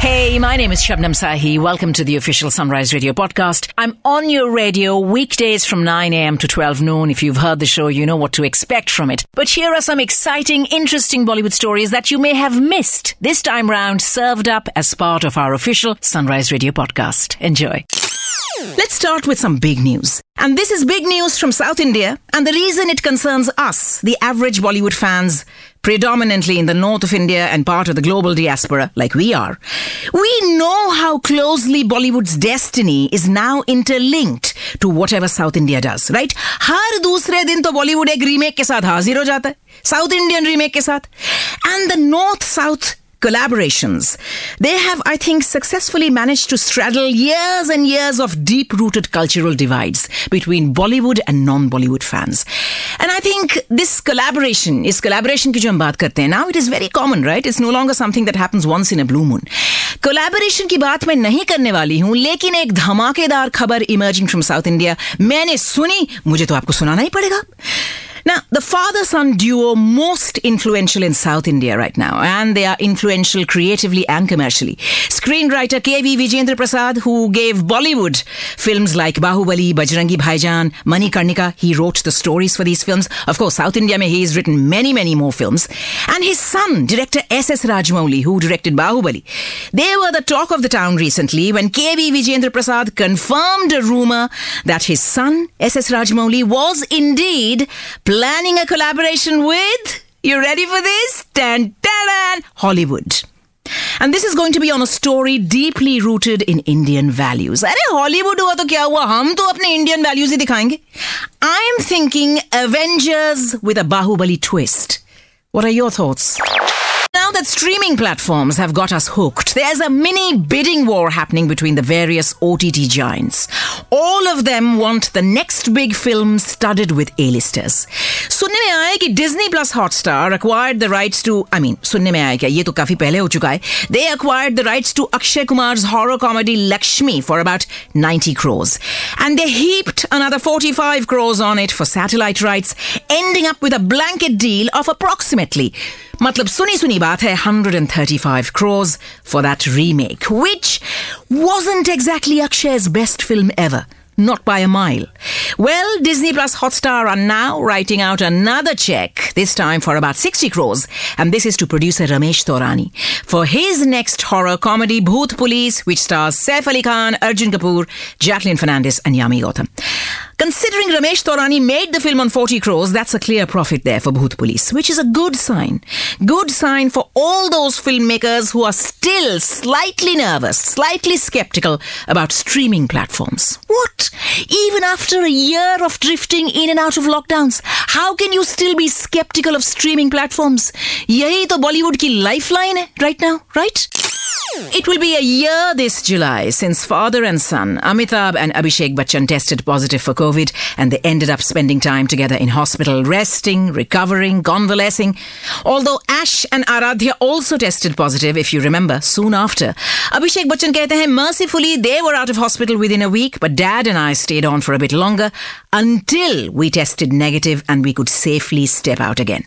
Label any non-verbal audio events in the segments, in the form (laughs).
Hey, my name is Shabnam Sahi. Welcome to the official Sunrise Radio podcast. I'm on your radio weekdays from 9 a.m. to 12 noon. If you've heard the show, you know what to expect from it. But here are some exciting, interesting Bollywood stories that you may have missed. This time round, served up as part of our official Sunrise Radio podcast. Enjoy. Let's start with some big news. And this is big news from South India, and the reason it concerns us, the average Bollywood fans, predominantly in the north of India and part of the global diaspora, like we are. We know how closely Bollywood's destiny is now interlinked to whatever South India does, right? हर दूसरे दिन तो बॉलीवुड एक remake के साथ हाजिर हो जाता है साउथ इंडियन रीमेक के साथ and the north south collaborations. They have, I think, successfully managed to straddle years and years of deep rooted cultural divides between Bollywood and non Bollywood fans. And I think this collaboration, is collaboration की जो हम बात करते हैं now, it is very common, right? It's no longer something that happens once in a blue moon. Collaboration की बात मैं नहीं करने वाली हूं लेकिन एक धमाकेदार खबर इमर्जिंग फ्रॉम साउथ इंडिया मैंने सुनी मुझे तो आपको सुनाना ही पड़ेगा now, the father son duo most influential in South India right now, and they are influential creatively and commercially. Screenwriter K.V. Vijayendra Prasad, who gave Bollywood films like Bahubali, Bajrangi Bhaijan, Mani Karnika, he wrote the stories for these films. Of course, South India, mein, has written many, many more films. And his son, director S.S. Rajamouli, who directed Bahubali. They were the talk of the town recently when K.V. Vijayendra Prasad confirmed a rumor that his son, S.S. Rajamouli, was indeed planning a collaboration with, you ready for this? Dan, dan, Hollywood. And this is going to be on a story deeply rooted in Indian values. अरे Hollywood हुआ तो क्या हुआ हम तो अपने Indian values ही दिखाएंगे I am thinking Avengers with a Baahubali twist What are your thoughts? Now that streaming platforms have got us hooked, there's a mini bidding war happening between the various OTT giants. All of them want the next big film studded with A-listers. सुनने में आया कि Disney Plus Hotstar acquired the rights to, I mean, सुनने में आया क्या ये तो काफी पहले हो चुका है. They acquired the rights to Akshay Kumar's horror comedy Lakshmi for about 90 crores. And they heaped another 45 crores on it for satellite rights, ending up with a blanket deal of approximately मतलब सुनी सुनी बात है 135 crores for that remake, which wasn't exactly Akshay's best film ever. Not by a mile. Well, Disney Plus Hotstar are now writing out another check, this time for about 60 crores, and this is to producer Ramesh Taurani for his next horror comedy, Bhoot Police, which stars Saif Ali Khan, Arjun Kapoor, Jacqueline Fernandez, and Yami Gautam. Considering Ramesh Taurani made the film on 40 crores, that's a clear profit there for Bhoot Police, which is a good sign. Good sign for all those filmmakers who are still slightly nervous, slightly skeptical about streaming platforms. What? Even after a year of drifting in and out of lockdowns, how can you still be skeptical of streaming platforms? Yehi to Bollywood ki lifeline right now, right? It will be a year this July since father and son, Amitabh and Abhishek Bachchan, tested positive for COVID and they ended up spending time together in hospital, resting, recovering, convalescing. Although Ash and Aradhya also tested positive, if you remember, soon after. Abhishek Bachchan kehte hai, mercifully, they were out of hospital within a week, but dad and I stayed on for a bit longer until we tested negative and we could safely step out again.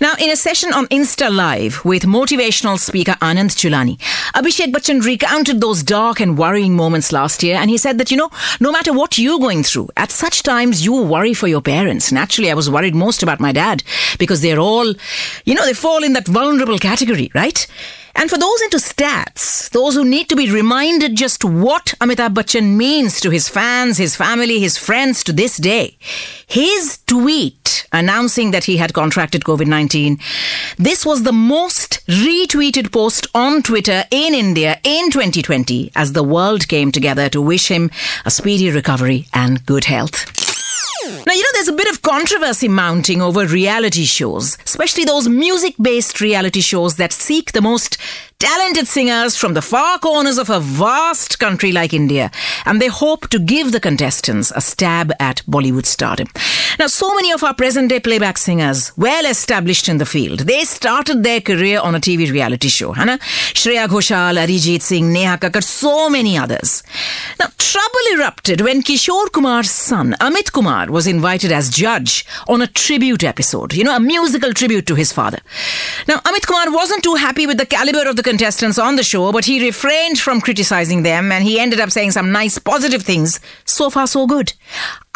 Now, in a session on Insta Live with motivational speaker Anand Chulani, Abhishek Bachchan recounted those dark and worrying moments last year, and he said that, you know, no matter what you're going through, at such times you worry for your parents. Naturally, I was worried most about my dad because they're all, you know, they fall in that vulnerable category, right? And for those into stats, those who need to be reminded just what Amitabh Bachchan means to his fans, his family, his friends to this day, his tweet announcing that he had contracted COVID 19, this was the most retweeted post on Twitter in India in 2020 as the world came together to wish him a speedy recovery and good health. Now, you know, there's a bit of controversy mounting over reality shows, especially those music based reality shows that seek the most talented singers from the far corners of a vast country like India, and they hope to give the contestants a stab at Bollywood stardom. Now, so many of our present day playback singers, well established in the field, they started their career on a TV reality show. Hana? Shreya Ghoshal, Arijit Singh, Neha Kakkar, so many others. Now, trouble erupted when Kishore Kumar's son, Amit Kumar, was invited as judge on a tribute episode, you know, a musical tribute to his father. Now, Amit Kumar wasn't too happy with the caliber of the contestants on the show, but he refrained from criticizing them and he ended up saying some nice positive things. So far, so good.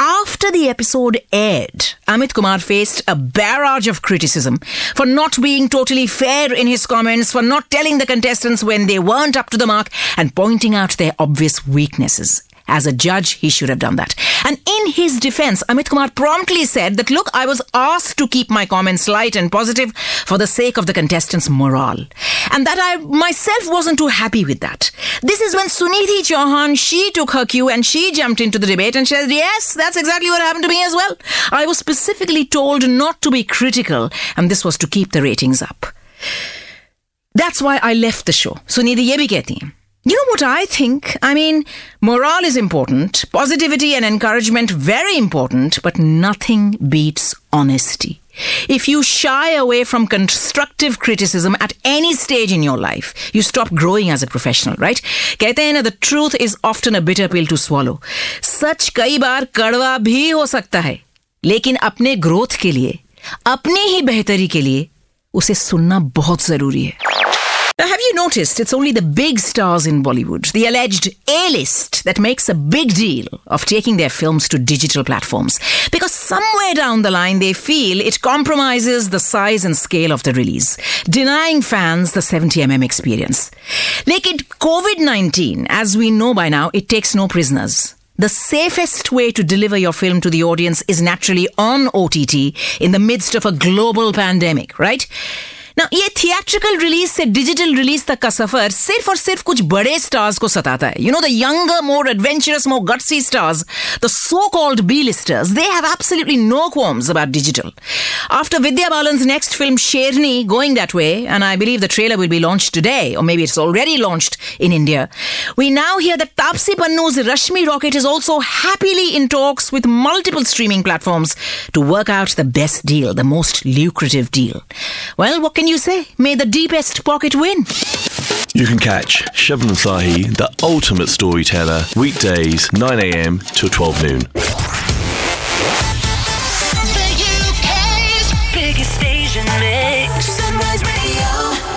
After the episode aired, Amit Kumar faced a barrage of criticism for not being totally fair in his comments, for not telling the contestants when they weren't up to the mark, and pointing out their obvious weaknesses. As a judge, he should have done that. And in his defense, Amit Kumar promptly said that, look, I was asked to keep my comments light and positive for the sake of the contestants' morale. And that I myself wasn't too happy with that. This is when Sunidhi Chauhan, she took her cue and she jumped into the debate and said, yes, that's exactly what happened to me as well. I was specifically told not to be critical, and this was to keep the ratings up. That's why I left the show. Sunidhi ye bhi kehti hain. You know what I think? I mean, morale is important, positivity and encouragement very important, but nothing beats honesty. If you shy away from constructive criticism at any stage in your life, you stop growing as a professional, right? कहते हैं ना the truth is often a bitter pill to swallow. सच कई बार कड़वा भी हो सकता है लेकिन अपने ग्रोथ के लिए अपनी ही बेहतरी के लिए उसे सुनना बहुत जरूरी है now, have you noticed it's only the big stars in Bollywood, the alleged A list, that makes a big deal of taking their films to digital platforms? Because somewhere down the line, they feel it compromises the size and scale of the release, denying fans the 70mm experience. Like it, COVID 19, as we know by now, it takes no prisoners. The safest way to deliver your film to the audience is naturally on OTT in the midst of a global pandemic, right? ना ये theatrical release से digital release तक का सफर सिर्फ और सिर्फ कुछ बड़े स्टार्स को सताता है you know the younger more adventurous more gutsy stars the so called B listers they have absolutely no qualms about digital after Vidya next film Sherni going that way and I believe the trailer will be launched today or maybe it's already launched in India. We now hear that Taapsee Pannu's Rashmi Rocket is also happily in talks with multiple streaming platforms to work out the best deal, the most lucrative deal. Well, what can you say? May the deepest pocket win. You can catch Shabnam Sahi, the ultimate storyteller, weekdays 9am to 12 noon. The UK's biggest station mix. Sunrise Radio.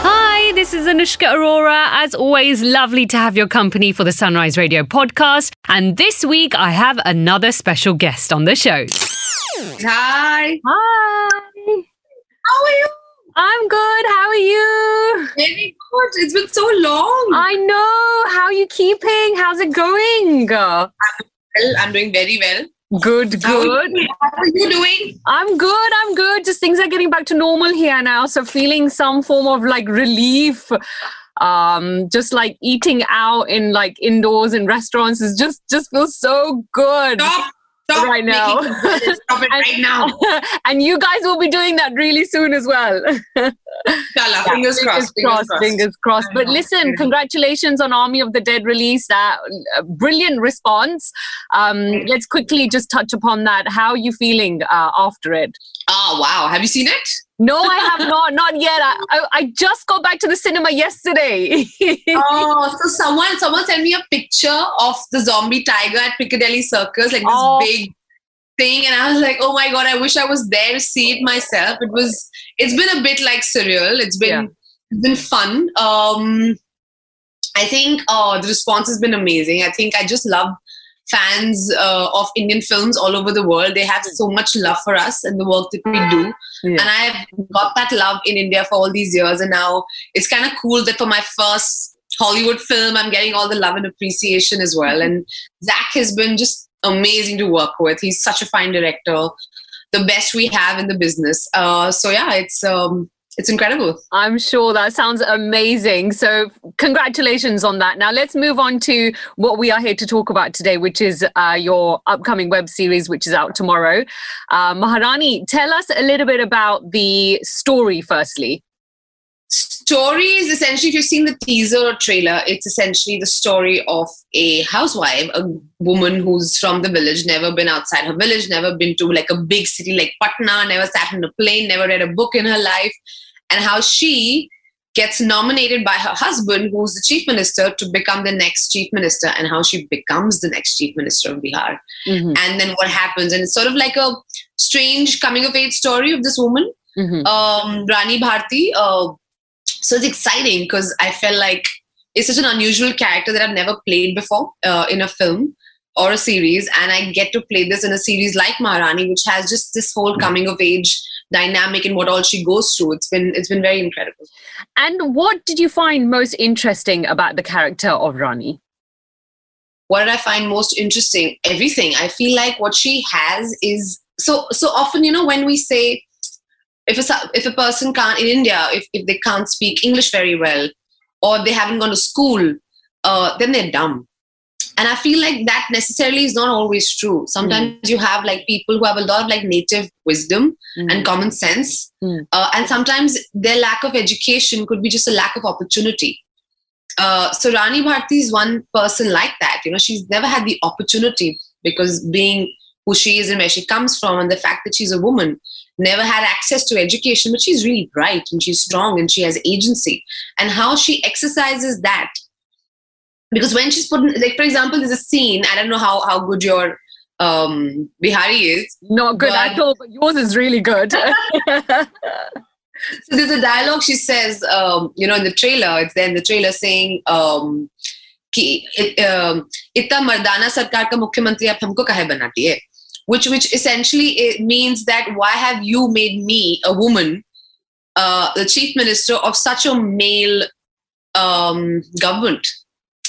Hi, this is Anushka Arora. As always, lovely to have your company for the Sunrise Radio podcast. And this week, I have another special guest on the show. Hi. Hi. How are you? I'm good. How are you? Very good. It's been so long. I know. How are you keeping? How's it going? I'm well, I'm doing very well. Good, How are good. you- How are you doing? I'm good. I'm good. Just things are getting back to normal here now. So feeling some form of like relief. Um, just like eating out in like indoors in restaurants is just just feels so good. Stop. Stop Right now. Stop it (laughs) And- right now. (laughs) and you guys will be doing that really soon as well. (laughs) Inshallah. Fingers crossed. Fingers crossed. Fingers crossed. But listen, Yeah. congratulations on Army of the Dead release. That uh, brilliant response. Um, let's quickly just touch upon that. How are you feeling uh, after it? Oh, wow. Have you seen it? No, I have not. Not yet. I, I, I just got back to the cinema yesterday. (laughs) Oh, so someone someone sent me a picture of the zombie tiger at Piccadilly Circus, like this Oh. big thing, and I was like, oh my god, I wish I was there to see it myself. It was, it's been a bit like surreal. It's been, Yeah. it's been fun. Um, I think uh, the response has been amazing. I think I just love fans uh, of Indian films all over the world. They have so much love for us and the work that we do. Yeah. And I've got that love in India for all these years. And now it's kind of cool that for my first Hollywood film, I'm getting all the love and appreciation as well. And Zach has been just amazing to work with. He's such a fine director, the best we have in the business. Uh, so yeah, it's um, it's incredible. I'm sure that sounds amazing. So, congratulations on that. Now, let's move on to what we are here to talk about today, which is uh, your upcoming web series, which is out tomorrow. Uh, Maharani, tell us a little bit about the story, firstly. story is essentially if you've seen the teaser or trailer it's essentially the story of a housewife a woman who's from the village never been outside her village never been to like a big city like patna never sat in a plane never read a book in her life and how she gets nominated by her husband who's the chief minister to become the next chief minister and how she becomes the next chief minister of bihar Mhm, and then what happens and it's sort of like a strange coming of age story of this woman mhm. um, Rani Bharti. Uh, so it's exciting because I felt like it's such an unusual character that I've never played before uh, in a film or a series, and I get to play this in a series like Maharani, which has just this whole coming of age dynamic and what all she goes through. It's been it's been very incredible. And what did you find most interesting about the character of Rani? what did I find most interesting? Everything. I feel like what she has is so so often. You know, when we say if a, if a person can't in India, if if they can't speak English very well, or they haven't gone to school, uh, then they're dumb. And I feel like that necessarily is not always true. Sometimes you have like people who have a lot of like native wisdom and common sense, Mm. uh, and sometimes their lack of education could be just a lack of opportunity. Uh, so Rani Bharti is one person like that. You know, she's never had the opportunity because being who she is and where she comes from, and the fact that she's a woman, never had access to education. But she's really bright and she's strong and she has agency. And how she exercises that, because when she's put, in, like for example, there's a scene. I don't know how how good your um, Bihari is. Not good But- at all, but yours is really good. (laughs) (laughs) So there's a dialogue she says, um, you know, in the trailer, it's there in the trailer saying, um, कि इत- um, इतना मर्दाना सरकार का मुख्यमंत्री आप हमको काहे बनाती है which which essentially it means that why have you made me a woman uh, the chief minister of such a male um, government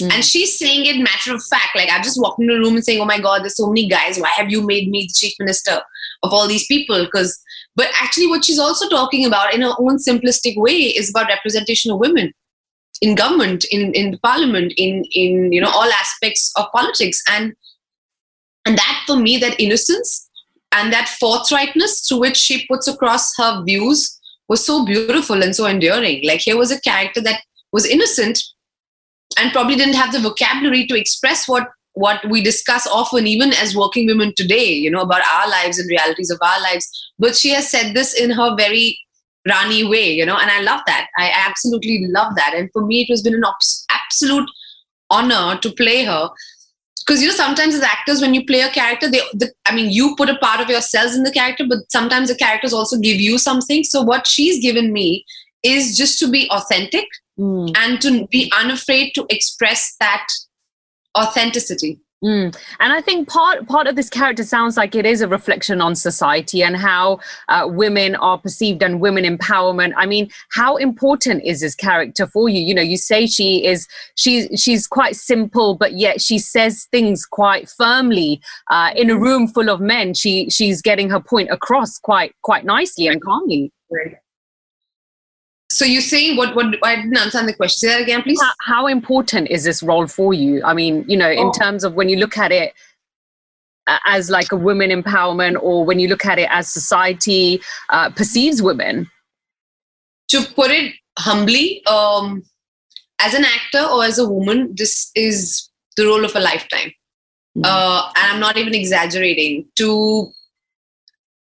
Mm. and she's saying it matter of fact. Like i just walked into the room and saying oh my god there's so many guys. Why have you made me the chief minister of all these people? Because but actually what she's also talking about in her own simplistic way is about representation of women in government in in parliament in in you know all aspects of politics. And and that for me that innocence and that forthrightness through which she puts across her views was so beautiful and so endearing. Like here was a character that was innocent and probably didn't have the vocabulary to express what what we discuss often even as working women today you know about our lives and realities of our lives. But she has said this in her very rani way you know and i love that. I absolutely love that. And for me it has been an absolute honor to play her. Because you know sometimes as actors when you play a character they the, i mean you put a part of yourselves in the character but sometimes the characters also give you something. So what she's given me is just to be authentic Mm. and to be unafraid to express that authenticity Mm. And I think part part of this character sounds like it is a reflection on society and how uh, women are perceived and women empowerment. I mean, how important is this character for you? You know, you say she is she's she's quite simple, but yet she says things quite firmly. Uh, in a room full of men, she she's getting her point across quite quite nicely and calmly. So you saying what what i didn't understand the question say that again please How, how important is this role for you? I mean, you know, in Oh. terms of when you look at it as like a women empowerment, or when you look at it as society uh, perceives women. to put it humbly um as an actor or as a woman this is the role of a lifetime Mhm. uh and i'm not even exaggerating to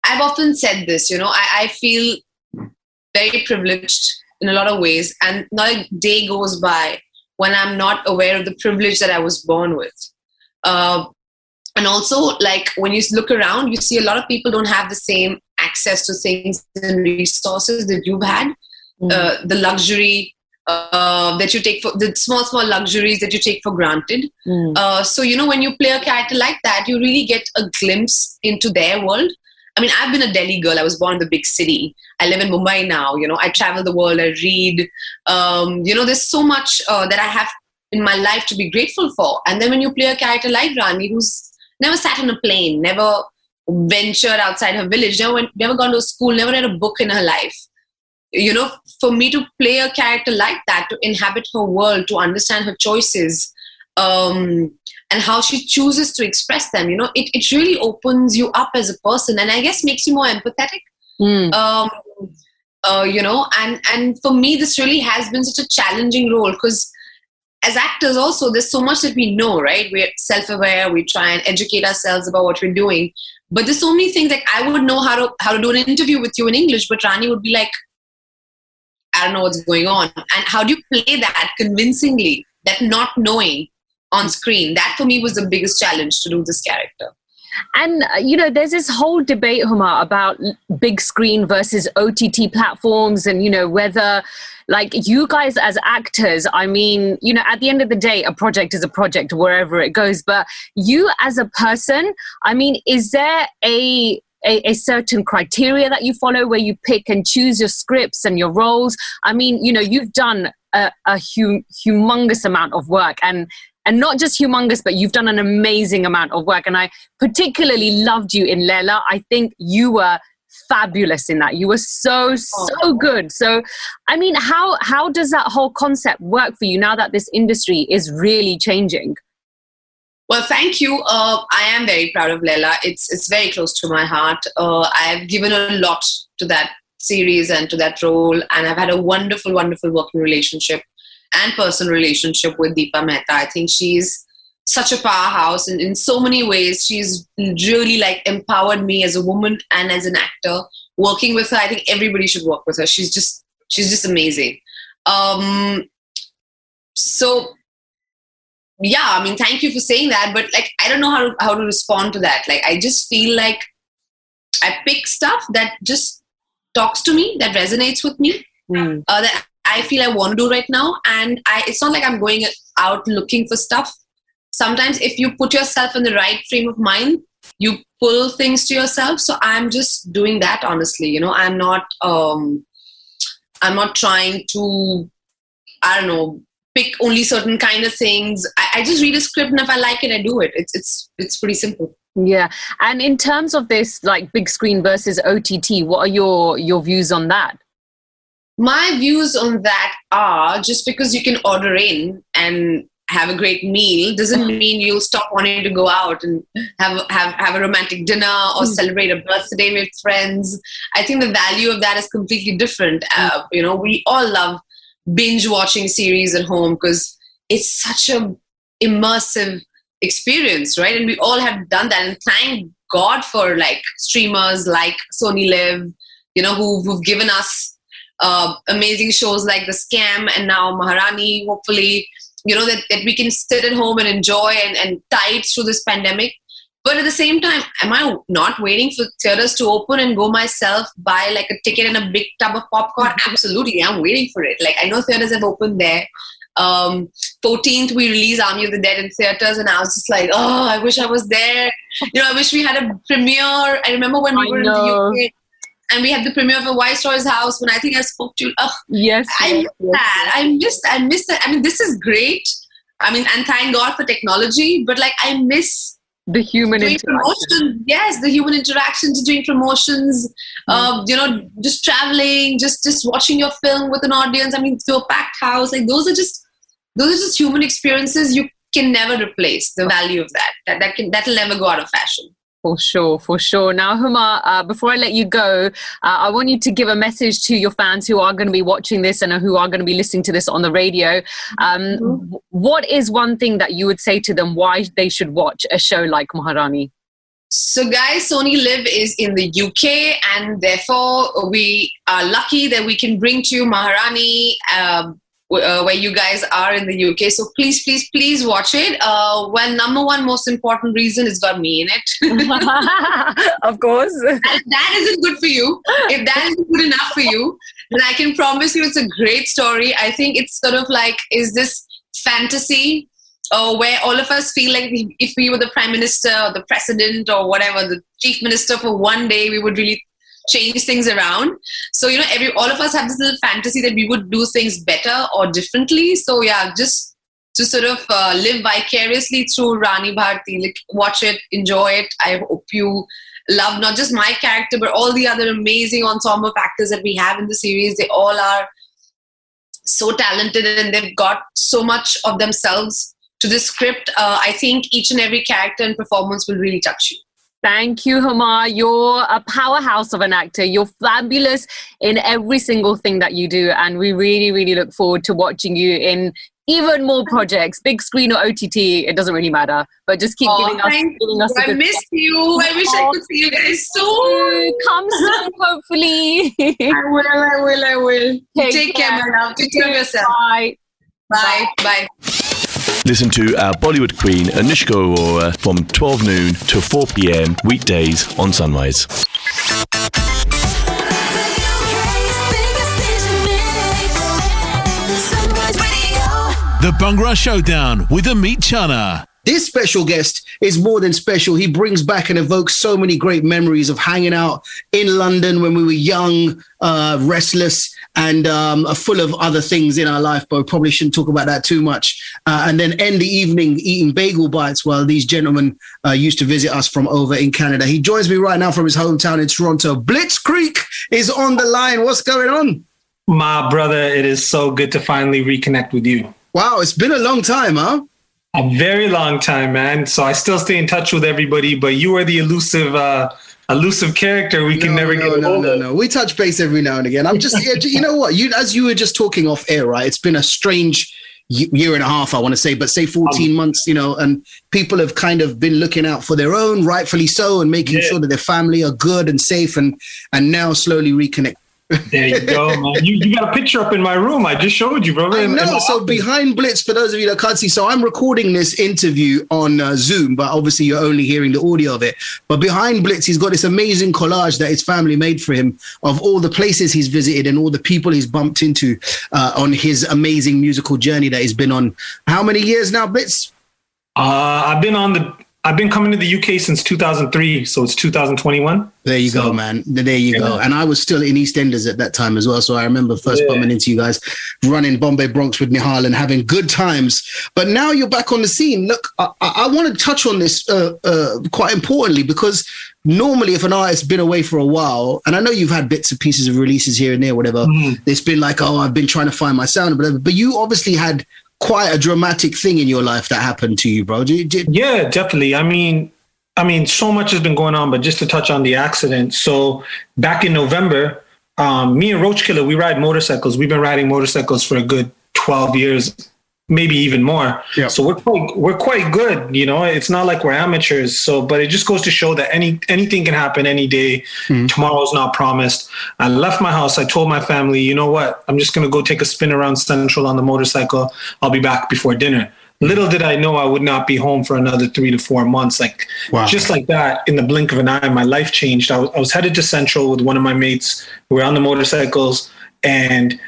i've often said this you know i, I feel very privileged in a lot of ways. And not a day goes by when i'm not aware of the privilege that i was born with. Uh, and also like when you look around you see a lot of people don't have the same access to things and resources that you've had. Uh, the luxury uh, that you take for the small small luxuries that you take for granted. Mm. uh, so you know when you play a character like that you really get a glimpse into their world i mean i've been a delhi girl. I was born in the big city. I live in mumbai now you know. I travel the world. I read. Um, you know there's so much uh, that i have in my life to be grateful for. And then when you play a character like rani who's never sat on a plane never ventured outside her village never went, never gone to school never read a book in her life. You know for me to play a character like that to inhabit her world to understand her choices um, and how she chooses to express them you know it, it really opens you up as a person and i guess makes you more empathetic. Mm. um, uh, you know and and for me this really has been such a challenging role because as actors also there's so much that we know right? We're self-aware we try and educate ourselves about what we're doing but there's so many things like i would know how to how to do an interview with you in english but rani would be like i don't know what's going on. And how do you play that convincingly that not knowing on screen that for me was the biggest challenge to do this character And uh, you know, there's this whole debate, Huma, about big screen versus OTT platforms, and you know whether, like, you guys as actors. I mean, you know, at the end of the day, a project is a project wherever it goes. But you as a person, I mean, is there a a, a certain criteria that you follow where you pick and choose your scripts and your roles? I mean, you know, you've done a, a hum, humongous amount of work and and not just humongous, but you've done an amazing amount of work. And I particularly loved you in Leila. I think you were fabulous in that. You were so so good. So, I mean, how how does that whole concept work for you now that this industry is really changing? Well, thank you. Uh, I am very proud of Leila. It's it's very close to my heart. Uh, I've given a lot to that series and to that role, and I've had a wonderful, wonderful working relationship and personal relationship with Deepa Mehta. I think she's such a powerhouse, and in so many ways, she's really like empowered me as a woman and as an actor. Working with her, I think everybody should work with her. She's just she's just amazing. Um, so yeah i mean thank you for saying that but like i don't know how to, how to respond to that like i just feel like i pick stuff that just talks to me that resonates with me Mm. uh, that i feel i want to do right now. And i it's not like i'm going out looking for stuff. Sometimes if you put yourself in the right frame of mind you pull things to yourself. So i'm just doing that honestly. You know i'm not um i'm not trying to i don't know pick only certain kind of things. I, I just read a script and if i like it i do it. It's it's it's pretty simple. Yeah. And in terms of this, like big screen versus OTT, what are your your views on that? My views on that are just because you can order in and have a great meal doesn't mm-hmm. mean you'll stop wanting to go out and have have have a romantic dinner or mm-hmm. celebrate a birthday with friends. I think the value of that is completely different. Uh, mm-hmm. you know, we all love binge watching series at home because it's such a immersive experience, right? And we all have done that. And thank God for like streamers like Sony Liv, you know, who, who've given us uh, amazing shows like The Scam and now Maharani, hopefully, you know, that, that we can sit at home and enjoy and, and tide through this pandemic. But at the same time, am I not waiting for theaters to open and go myself, buy like a ticket and a big tub of popcorn? (laughs) Absolutely, I'm waiting for it. Like, I know theaters have opened there. Um, 14th, we release Army of the Dead in theaters, and I was just like, oh, I wish I was there. You know, I wish we had a premiere. I remember when we I were know. in the UK and we had the premiere of a Viceroy's House when I think I spoke to you. Oh, Yes. I miss that. I miss I miss that. I mean, this is great. I mean, and thank God for technology, but like I miss The human doing interaction. promotions. Yes, the human interactions, doing promotions. Um, you know, just traveling, just just watching your film with an audience. I mean, to a packed house. Like those are just those are just human experiences. You can never replace the value of that. That that can that'll never go out of fashion. For sure, for sure. Now, Huma, uh, before I let you go, uh, I want you to give a message to your fans who are going to be watching this and who are going to be listening to this on the radio. Um, w- What is one thing that you would say to them why they should watch a show like Maharani? So, guys, Sony Liv is in the UK, and therefore we are lucky that we can bring to you Maharani, um, uh, where you guys are in the UK. So please, please, please watch it. Uh, well, number one most important reason it's got me in it. (laughs) of course. And that isn't good for you. If that isn't good enough for you, then I can promise you it's a great story. I think it's sort of like is this fantasy uh, where all of us feel like if we were the prime minister or the president or whatever, the chief minister for one day, we would really change things around. So you know, every all of us have this little fantasy that we would do things better or differently. So yeah, just to sort of uh, live vicariously through Rani Bharti, like watch it, enjoy it. I hope you love not just my character but all the other amazing ensemble of actors that we have in the series. They all are so talented and they've got so much of themselves to the script. Uh, I think each and every character and performance will really touch you. Thank you, Huma. You're a powerhouse of an actor. You're fabulous in every single thing that you do. And we really, really look forward to watching you in even more projects, big screen or OTT. It doesn't really matter. But just keep Aw, giving us, giving us I miss you. I wish I could see you guys soon. (laughs) Come soon, hopefully. I will, I will, I will. Take Take, care, care. my love. Take care of yourself. Bye. Bye. Bye. Listen to our Bollywood queen Anushka Arora from 12 noon to 4 p.m. weekdays on Sunrise. Sunrise The Bhangra Showdown with Ameet Chana. This special guest is more than special. He brings back and evokes so many great memories of hanging out in London when we were young, uh, restless, and um, full of other things in our life. But we probably shouldn't talk about that too much. Uh, and then end the evening eating bagel bites while these gentlemen uh, used to visit us from over in Canada. He joins me right now from his hometown in Toronto. Blitzkrieg is on the line. What's going on? My brother, it is so good to finally reconnect with you. Wow, it's been a long time, huh? A very long time, man. So I still stay in touch with everybody, but you are the elusive, uh, elusive character we can no, never no, get no, over. no, no. We touch base every now and again. I'm just, you know what? You, as you were just talking off air, right? It's been a strange year and a half, I want to say, but say 14 Um, months, you know, and people have kind of been looking out for their own, rightfully so, and making Yeah. sure that their family are good and safe, and and now slowly reconnect. There you go, man. You, you got a picture up in my room. I just showed you, brother. I in- in know. So office. behind Blitz, for those of you that can't see, so I'm recording this interview on uh, Zoom, but obviously you're only hearing the audio of it. But behind Blitz, he's got this amazing collage that his family made for him of all the places he's visited and all the people he's bumped into uh, on his amazing musical journey that he's been on. How many years now, Blitz? Uh, I've been on the. I've been coming to the UK since 2003, so it's 2021. There you go, man. There you go. Yeah. And I was still in EastEnders at that time as well. So I remember first Yeah. bumping into you guys running Bombay Bronx with Nihal and having good times. But now you're back on the scene. Look, I, I, want to touch on this uh, uh, quite importantly because normally if an artist's been away for a while, and I know you've had bits and pieces of releases here and there, whatever, Mhm. it's been like, oh, I've been trying to find my sound, whatever. But you obviously had quite a dramatic thing in your life that happened to you, bro. Yeah, definitely. I mean, I mean, so much has been going on, but just to touch on the accident. So back in November, um, me and Roach Killa, we ride motorcycles. We've been riding motorcycles for a good 12 years, maybe even more. Yeah. So we're quite, we're quite good. You know, it's not like we're amateurs. So, but it just goes to show that any anything can happen any day. Mm-hmm. Tomorrow's not promised. I left my house. I told my family, you know what? I'm just gonna go take a spin around Central on the motorcycle. I'll be back before dinner. Mm-hmm. Little did I know I would not be home for another three to four months. Like Wow. just like that, in the blink of an eye, my life changed. I was, I was headed to Central with one of my mates. We were on the motorcycles, and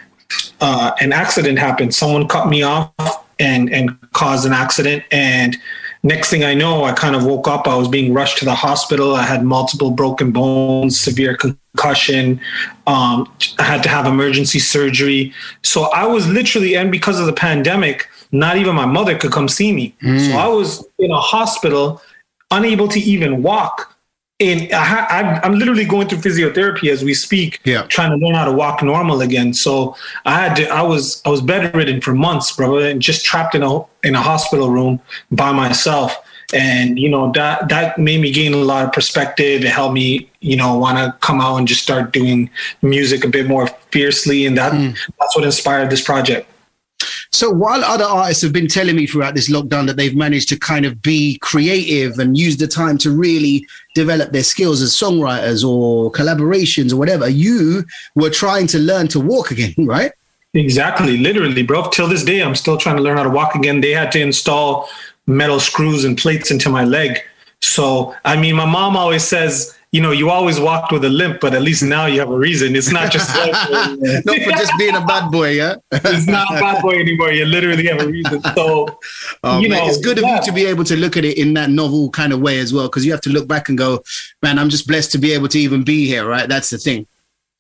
uh, an accident happened. Someone cut me off and and caused an accident. And next thing I know, I kind of woke up. I was being rushed to the hospital. I had multiple broken bones, severe concussion. Um, I had to have emergency surgery. So I was literally, and because of the pandemic, not even my mother could come see me. So I was in a hospital, unable to even walk. And I ha- I'm, I'm literally going through physiotherapy as we speak, Yeah. trying to learn how to walk normal again. So I had to, I was, I was bedridden for months, bro, and just trapped in a, in a hospital room by myself. And, you know, that, that made me gain a lot of perspective. It helped me, you know, want to come out and just start doing music a bit more fiercely. And that, mm. that's what inspired this project. So while other artists have been telling me throughout this lockdown that they've managed to kind of be creative and use the time to really develop their skills as songwriters or collaborations or whatever, you were trying to learn to walk again, (laughs) right? Exactly, literally, bro. Till this day, I'm still trying to learn how to walk again. They had to install metal screws and plates into my leg. So, I mean, my mom always says, you know, you always walked with a limp, but at least now you have a reason. It's not just (laughs) Not for just being a bad boy, yeah. (laughs) it's not a bad boy anymore. You literally have a reason. So, (laughs) Oh, you man, know, it's good of you to be able to look at it in that novel kind of way as well, because you have to look back and go, man, I'm just blessed to be able to even be here, right? That's the thing.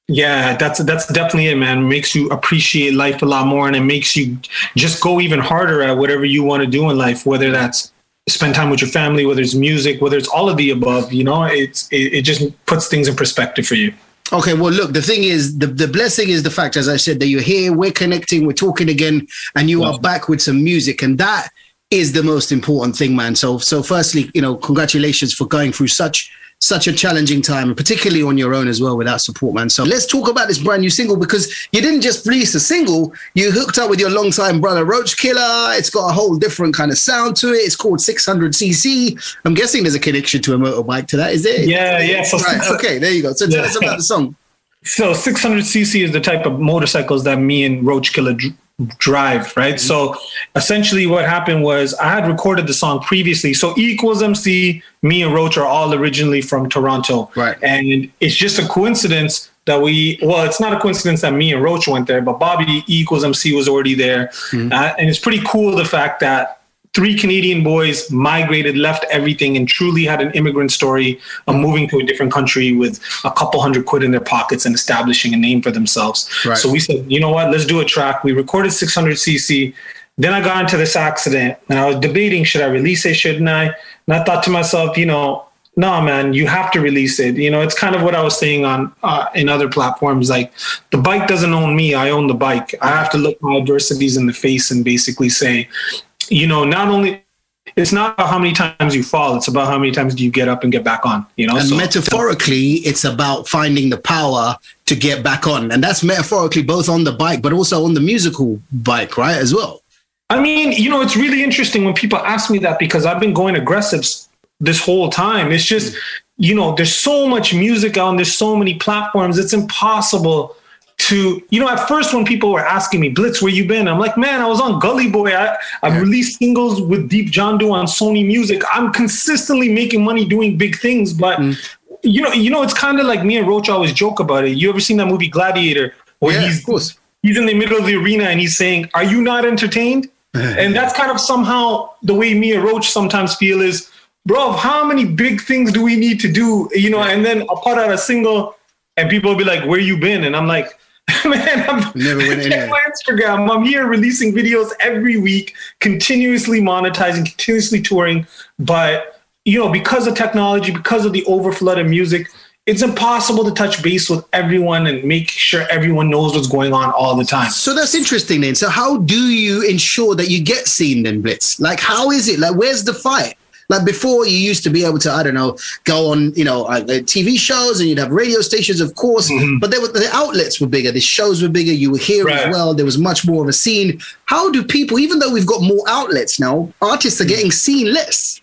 Yeah, that's that's definitely it, man. It makes you appreciate life a lot more, and it makes you just go even harder at whatever you want to do in life. Whether that's spend time with your family, whether it's music, whether it's all of the above. You know, it's it, it just puts things in perspective for you. Okay, well, look, the thing is, the, the blessing is the fact, as I said, that you're here, we're connecting, we're talking again, and you are back with some music. And that is the most important thing, man. So, so firstly, you know, congratulations for going through such such a challenging time, particularly on your own as well without support, man. So let's talk about this brand new single because you didn't just release a single, you hooked up with your longtime brother Roach Killa. It's got a whole different kind of sound to it. It's called 600cc. I'm guessing there's a connection to a motorbike to that, is there? Yeah, yeah. So- Right. Okay, there you go. So tell Yeah. us about the song. (laughs) So 600cc is the type of motorcycles that me and Roach Killa drive, right? So essentially what happened was I had recorded the song previously. So E equals MC, me and Roach are all originally from Toronto. Right. And it's just a coincidence that we, well, it's not a coincidence that me and Roach went there, but Bobby E equals MC was already there. Uh, and it's pretty cool the fact that three Canadian boys migrated, left everything, and truly had an immigrant story of moving to a different country with a couple hundred quid in their pockets and establishing a name for themselves. Right. So we said, you know what, let's do a track. We recorded 600cc. Then I got into this accident and I was debating, should I release it, shouldn't I? And I thought to myself, you know, no, man, you have to release it. You know, it's kind of what I was saying on uh, in other platforms. Like the bike doesn't own me; I own the bike. I have to look my adversities in the face and basically say, you know, not only it's not about how many times you fall; it's about how many times do you get up and get back on. You know, And So- metaphorically, it's about finding the power to get back on. And that's metaphorically both on the bike, but also on the musical bike, right? As well. I mean, you know, it's really interesting when people ask me that because I've been going aggressive this whole time. It's just, you know, there's so much music out and there's so many platforms. It's impossible to, you know, at first when people were asking me, Blitz, where you been? I'm like, man, I was on Gully Boy. I, I've released singles with Deep Jandu on Sony Music. I'm consistently making money doing big things, but mm. you know, you know, it's kind of like me and Roach always joke about it. You ever seen that movie Gladiator? Where Yeah, he's he's in the middle of the arena and he's saying, "Are you not entertained?" (laughs) and that's kind of somehow the way me and Roach sometimes feel is, bro, how many big things do we need to do? You know, and then I'll put out a single and people will be like, Where you been? And I'm like, (laughs) Man, I'm Never went (laughs) check my Instagram. I'm here releasing videos every week, continuously monetizing, continuously touring. But you know, because of technology, because of the overflood of music, it's impossible to touch base with everyone and make sure everyone knows what's going on all the time. So that's interesting then. So how do you ensure that you get seen then, Blitz? Like, how is it? Like, where's the fight? Like before, you used to be able to, I don't know, go on, you know, uh, uh, TV shows and you'd have radio stations, of course, but they were, the outlets were bigger. The shows were bigger. You were here as well. There was much more of a scene. How do people, even though we've got more outlets now, artists are getting seen less?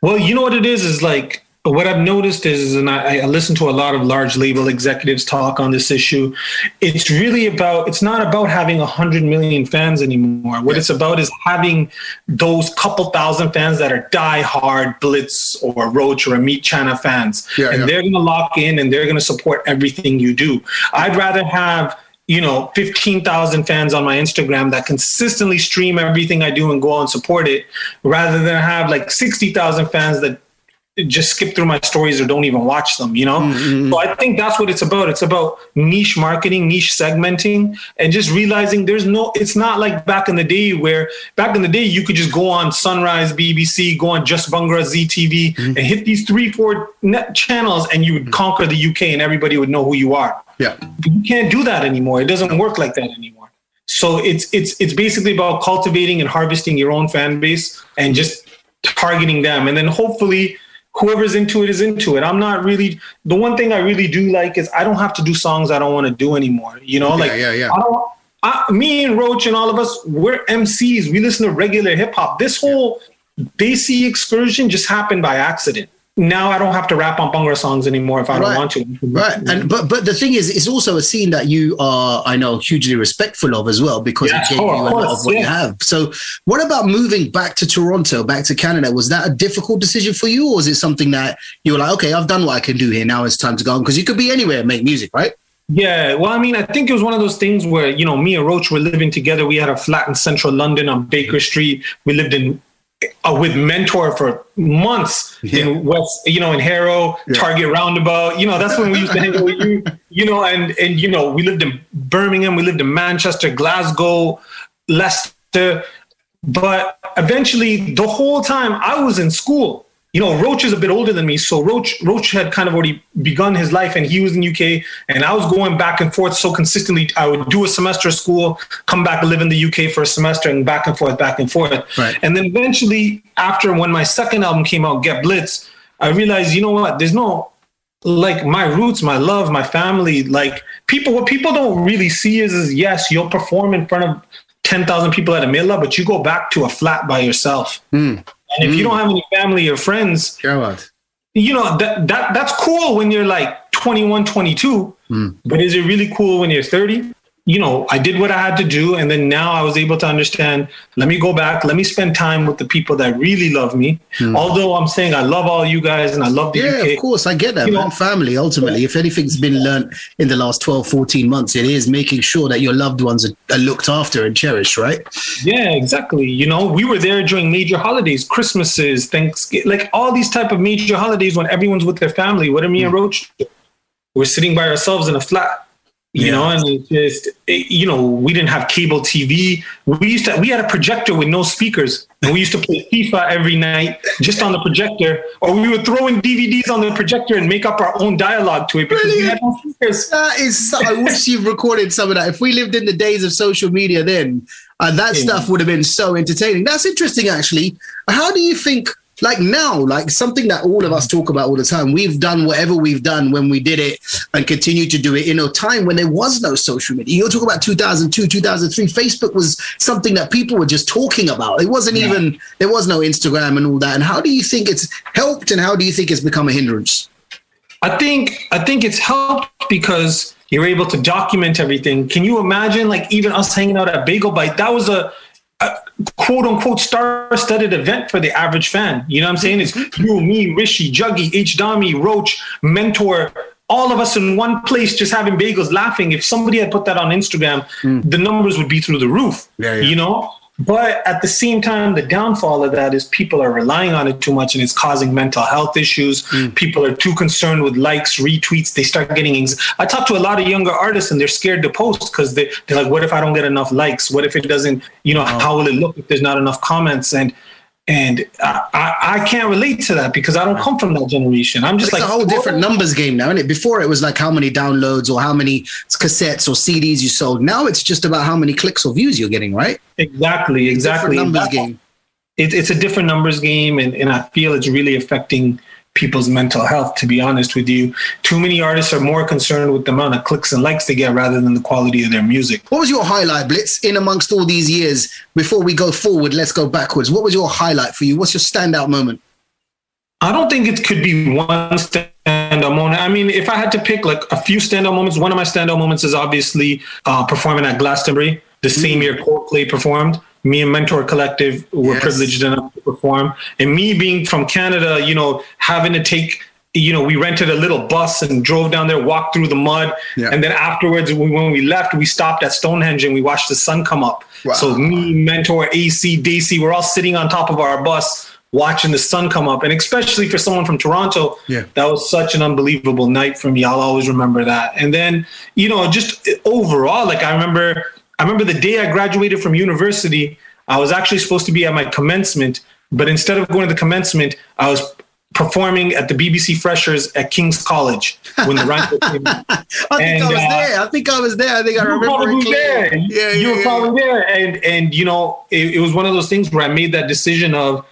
Well, you know what it is is like what I've noticed is, and I, I listen to a lot of large label executives talk on this issue. It's really about. It's not about having a hundred million fans anymore. What it's about is having those couple thousand fans that are die-hard Blitz or Roach or Ameet Chana fans, Yeah, and yeah. they're going to lock in and they're going to support everything you do. I'd rather have you know 15,000 fans on my Instagram that consistently stream everything I do and go out and support it rather than have like 60,000 fans that just skip through my stories or don't even watch them, you know? Mm, mm, mm. So I think that's what it's about. It's about niche marketing, niche segmenting, and just realizing there's no, it's not like back in the day where back in the day you could just go on Sunrise, BBC, go on Just Bhangra, ZTV, mm-hmm. and hit these three, four net channels and you would mm-hmm. conquer the UK and everybody would know who you are Yeah. you can't do that anymore. It doesn't work like that anymore. So it's it's it's basically about cultivating and harvesting your own fan base and just targeting them, and then hopefully whoever's into it is into it. I'm not really the one thing I really do like is I don't have to do songs I don't want to do anymore. You know, like yeah, yeah. I don't. I, me and Roach and all of us, we're MCs. We listen to regular hip hop. This whole Desi excursion just happened by accident. Now I don't have to rap on Bhangra songs anymore if I don't want to. Right, and but but the thing is, it's also a scene that you are, I know, hugely respectful of as well because Yeah, it gave you a lot of what you have. So, what about moving back to Toronto, back to Canada? Was that a difficult decision for you, or is it something that you were like, okay, I've done what I can do here. Now it's time to go? on Because you could be anywhere and make music, right? Yeah, well, I mean, I think it was one of those things where you know, me and Roach were living together. We had a flat in central London on Baker Street. We lived in Uh, with Mentor for months in West, you know, in Harrow, Target Roundabout. You know, that's when we used to hang out with you. (laughs) You know, and and you know, we lived in Birmingham, we lived in Manchester, Glasgow, Leicester. But eventually, the whole time I was in school. You know, Roach is a bit older than me, so Roach Roach had kind of already begun his life, and he was in UK, and I was going back and forth so consistently. I would do a semester of school, come back, live in the UK for a semester, and back and forth, back and forth. Right. And then eventually, after when my second album came out, Get Blitz, I realized, you know what? There's no like my roots, my love, my family. Like people, what people don't really see is, is yes, you'll perform in front of ten thousand people at a Mela, but you go back to a flat by yourself. Hmm. And if you don't have any family or friends, you know that that that's cool when you're like 21 22 but is it really cool when you're 30 you know i did what i had to do and then now i was able to understand let me go back let me spend time with the people that really love me hmm. although i'm saying i love all you guys and i love the Yeah, uk of course. I get that, You know- Family, ultimately. If anything's been learned in the last 12, 14 months, it is making sure that your loved ones are, looked after and cherished, right? Yeah, exactly. You know, we were there during major holidays, Christmases, Thanksgiving, like all these type of major holidays when everyone's with their family. What are me and hmm. Roach? We're sitting by ourselves in a flat. You know, and it's just it- you know, we didn't have cable TV. We used to we had a projector with no speakers, and we used to play FIFA every night just on the projector, or we would throw in DVDs on the projector and make up our own dialogue to it because we had no speakers. That is, so, I wish you've recorded some of that. If we lived in the days of social media then, uh, that Yeah. stuff would have been so entertaining. That's interesting, actually. How do you think, like now, like something that all of us talk about all the time, we've done whatever we've done when we did it and continue to do it in a time when there was no social media. You're talking about 2002, 2003. Facebook was something that people were just talking about. It wasn't even, there was no Instagram and all that. And how do you think it's helped and how do you think it's become a hindrance? I think I think it's helped because you're able to document everything. Can you imagine, like even us hanging out at Bagel Bite? That was a quote unquote star-studded event for the average fan. You know what I'm saying? It's mm-hmm. you, me, Rishi, Juggy, H. Dhami, Roach, Mentor. All of us in one place just having bagels laughing. If somebody had put that on Instagram, mm. the numbers would be through the roof. Yeah, yeah. You know? But at the same time, the downfall of that is people are relying on it too much and it's causing mental health issues. Hmm. People are too concerned with likes, retweets. They start getting. Anx- I talk to a lot of younger artists and they're scared to post because they, they're like, what if I don't get enough likes? What if it doesn't, you know, how will it look if there's not enough comments? And and I, I, I can't relate to that because I don't come from that generation. I'm just it's like a whole different numbers game now, isn't it? Before it was like how many downloads or how many cassettes or CDs you sold. Now it's just about how many clicks or views you're getting, right? Exactly, exactly. Numbers game. it, it's a different numbers game and, and i feel it's really affecting people's mental health to be honest with you too many artists are more concerned with the amount of clicks and likes they get rather than the quality of their music What was your highlight, Blitz, in amongst all these years? Before we go forward, let's go backwards. What was your highlight for you? What's your standout moment? i don't think it could be one standout moment i mean if i had to pick like a few standout moments one of my standout moments is obviously uh, performing at glastonbury the same year coldplay performed me and mentor collective were Yes. privileged enough to perform and me being from canada you know having to take you know we rented a little bus and drove down there walked through the mud Yeah. and then afterwards when we left we stopped at stonehenge and we watched the sun come up Wow. so me mentor ac daisy we're all sitting on top of our bus watching the sun come up and especially for someone from toronto Yeah. that was such an unbelievable night for me i'll always remember that and then you know just overall like i remember i remember the day i graduated from university i was actually supposed to be at my commencement but instead of going to the commencement i was performing at the bbc freshers at king's college when the rhyme came out. I think And, I was uh, there. I think I was there. I think I You were remember probably there. Yeah, you yeah, were yeah, probably there, and and you know, it, it was one of those things where I made that decision of,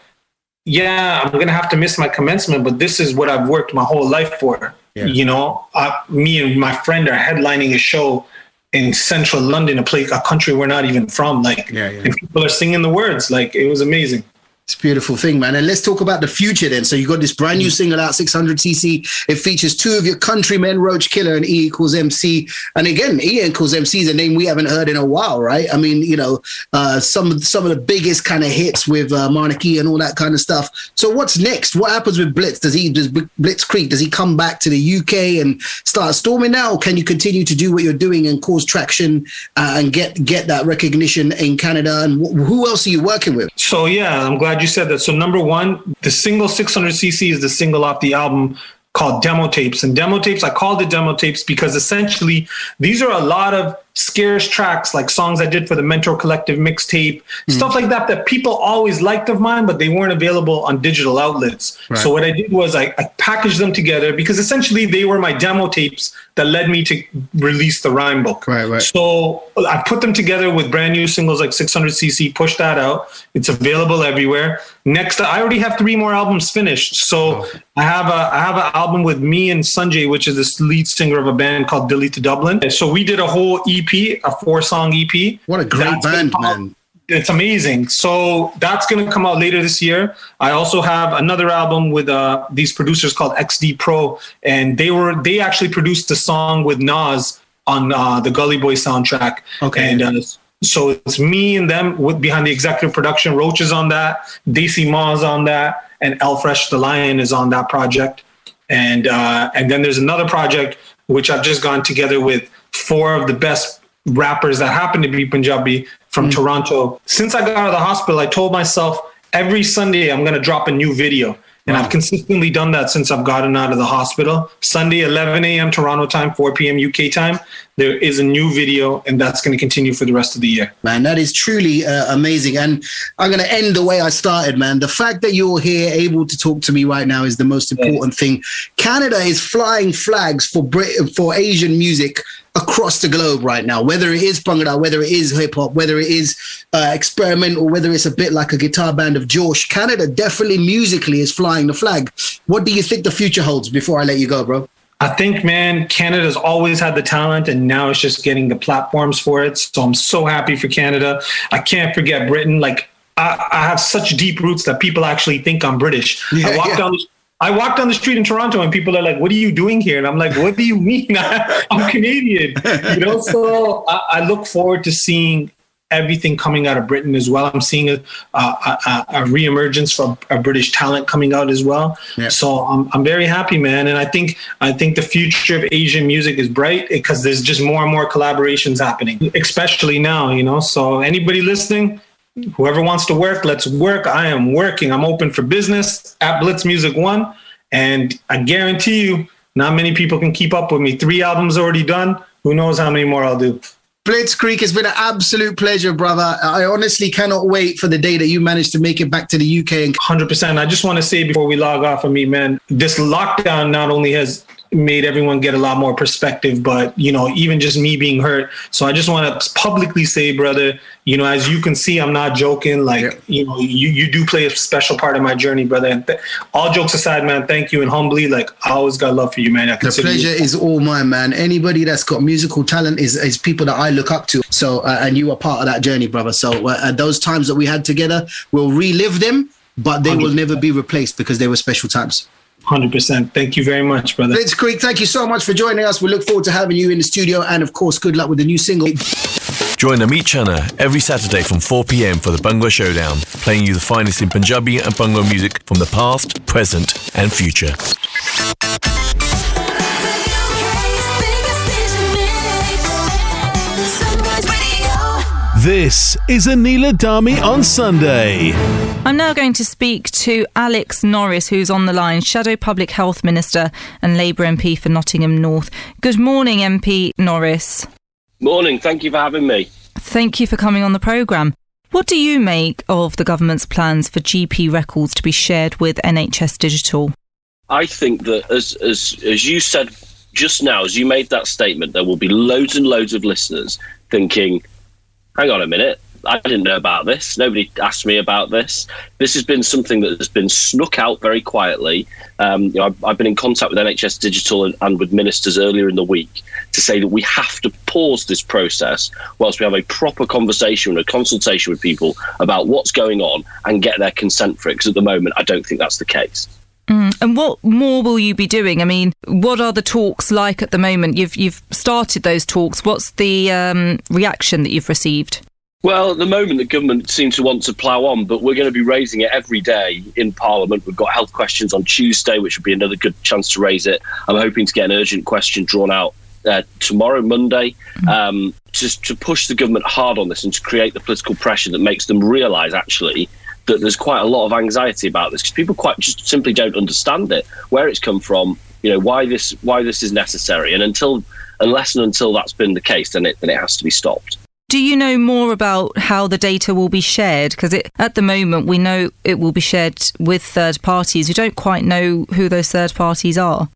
yeah, I'm gonna have to miss my commencement, but this is what I've worked my whole life for. You know, uh, me and my friend are headlining a show in central London, a place, a country we're not even from. Like, Yeah, yeah. people are singing the words. Like, it was amazing. It's a beautiful thing, man. And let's talk about the future then. So you got this brand new single out, 600cc. It features two of your countrymen, Roach Killa and E equals MC. And again, E equals MC is a name we haven't heard in a while, right? I mean, you know, uh, some some of the biggest kind of hits with uh, Monarchy and all that kind of stuff. So what's next? What happens with Blitz? Does he does Blitzkrieg? Does he come back to the UK and start storming now? Or can you continue to do what you're doing and cause traction uh, and get get that recognition in Canada? And wh- who else are you working with? So yeah, I'm glad you said that. So number one, the single 600cc is the single off the album called Demo Tapes. And Demo Tapes, I called it Demo Tapes because essentially these are a lot of scarce tracks, like songs I did for the Mentor Collective mixtape, hmm. stuff like that that people always liked of mine, but they weren't available on digital outlets. So what I did was I, I packaged them together because essentially they were my demo tapes that led me to release the rhyme book. Right, right. So I put them together with brand new singles like 600cc, push that out. It's available everywhere. Next, I already have three more albums finished. So I have a I have an album with me and Sanjay, which is this lead singer of a band called Delhi 2 Dublin. So we did a whole EP, a four song EP. What a great That's band, man. It's amazing. So that's going to come out later this year. I also have another album with uh, these producers called XD Pro, and they were they actually produced the song with Nas on uh, the Gully Boy soundtrack. Okay. And uh, so it's me and them with behind the executive production. Roach is on that, Daisy Ma's on that, and El Fresh the Lion is on that project. And uh, and then there's another project which I've just gone together with four of the best rappers that happen to be Punjabi from mm. Toronto. Since I got out of the hospital, I told myself every Sunday I'm going to drop a new video. And I've consistently done that since I've gotten out of the hospital. Sunday, 11 a.m. Toronto time, 4 p.m. UK time. There is a new video, and that's going to continue for the rest of the year. man. That is truly uh, amazing. And I'm going to end the way I started, man. The fact that you're here able to talk to me right now is the most important thing. Canada is flying flags for Brit- for Asian music across the globe right now, whether it is Bhangra, whether it is hip hop, whether it is uh, experimental, whether it's a bit like a guitar band of Josh. Canada definitely musically is flying the flag. What do you think the future holds before I let you go, bro? I think, man, Canada's always had the talent, and now it's just getting the platforms for it. So I'm so happy for Canada. I can't forget Britain. Like I, I have such deep roots that people actually think I'm British. Yeah, I walk yeah. down the I walk down the street in Toronto and people are like, "What are you doing here?" And I'm like, "What do you mean? (laughs) I'm Canadian." You know, so I, I look forward to seeing everything coming out of Britain as well. I'm seeing a, a, a, a reemergence from a British talent coming out as well. Yeah. So I'm, I'm very happy, man. And I think I think the future of Asian music is bright because there's just more and more collaborations happening, especially now. You know, so anybody listening. Whoever wants to work, let's work. I am working. I'm open for business at Blitz Music One. And I guarantee you, not many people can keep up with me. Three albums already done. Who knows how many more I'll do? Blitzkrieg, it's been an absolute pleasure, brother. I honestly cannot wait for the day that you manage to make it back to the UK and Hundred percent. I just want to say before we log off of me, man, this lockdown not only has made everyone get a lot more perspective, but you know, even just me being hurt. So I just want to publicly say, brother, you know, as you can see, I'm not joking. Like, Yeah. you know, you you do play a special part in my journey, brother. And th- all jokes aside, man, thank you and humbly, like I always got love for you, man. I The consider you- pleasure is all mine, man. Anybody that's got musical talent is, is people that I look up to. So, uh, and you are part of that journey, brother. So, uh, those times that we had together, we'll relive them, but they will never be replaced because they were special times. Hundred percent. Thank you very much, brother. Blitzkrieg, thank you so much for joining us. We look forward to having you in the studio. And of course, good luck with the new single. Join Ameet Chana every Saturday from 4 pm for the Bhangra Showdown, playing you the finest in Punjabi and Bungalow music from the past, present, and future. This is Anila Dhami on Sunday. I'm now going to speak to Alex Norris, who's on the line, Shadow Public Health Minister and Labour MP for Nottingham North. Good morning, MP Norris. Morning. Thank you for having me. Thank you for coming on the programme. What do you make of the government's plans for GP records to be shared with NHS Digital? I think that as as as you said just now, as you made that statement, there will be loads and loads of listeners thinking, "Hang on a minute, I didn't know about this. Nobody asked me about this. This has been something that has been snuck out very quietly. Um, you know, I've, I've been in contact with NHS Digital and, and with ministers earlier in the week to say that we have to pause this process whilst we have a proper conversation and a consultation with people about what's going on and get their consent for it. Because at the moment, I don't think that's the case. Mm. And what more will you be doing? I mean, what are the talks like at the moment? You've you've started those talks. What's the um, reaction that you've received? Well, at the moment, the government seems to want to plough on, but we're going to be raising it every day in Parliament. We've got health questions on Tuesday, which would be another good chance to raise it. I'm hoping to get an urgent question drawn out uh, tomorrow, Monday, um, just to push the government hard on this and to create the political pressure that makes them realise actually that there's quite a lot of anxiety about this because people quite just simply don't understand it, where it's come from, you know, why this why this is necessary, and until unless and until that's been the case, then it then it has to be stopped. Do you know more about how the data will be shared? Because at the moment, we know it will be shared with third parties. We don't quite know who those third parties are.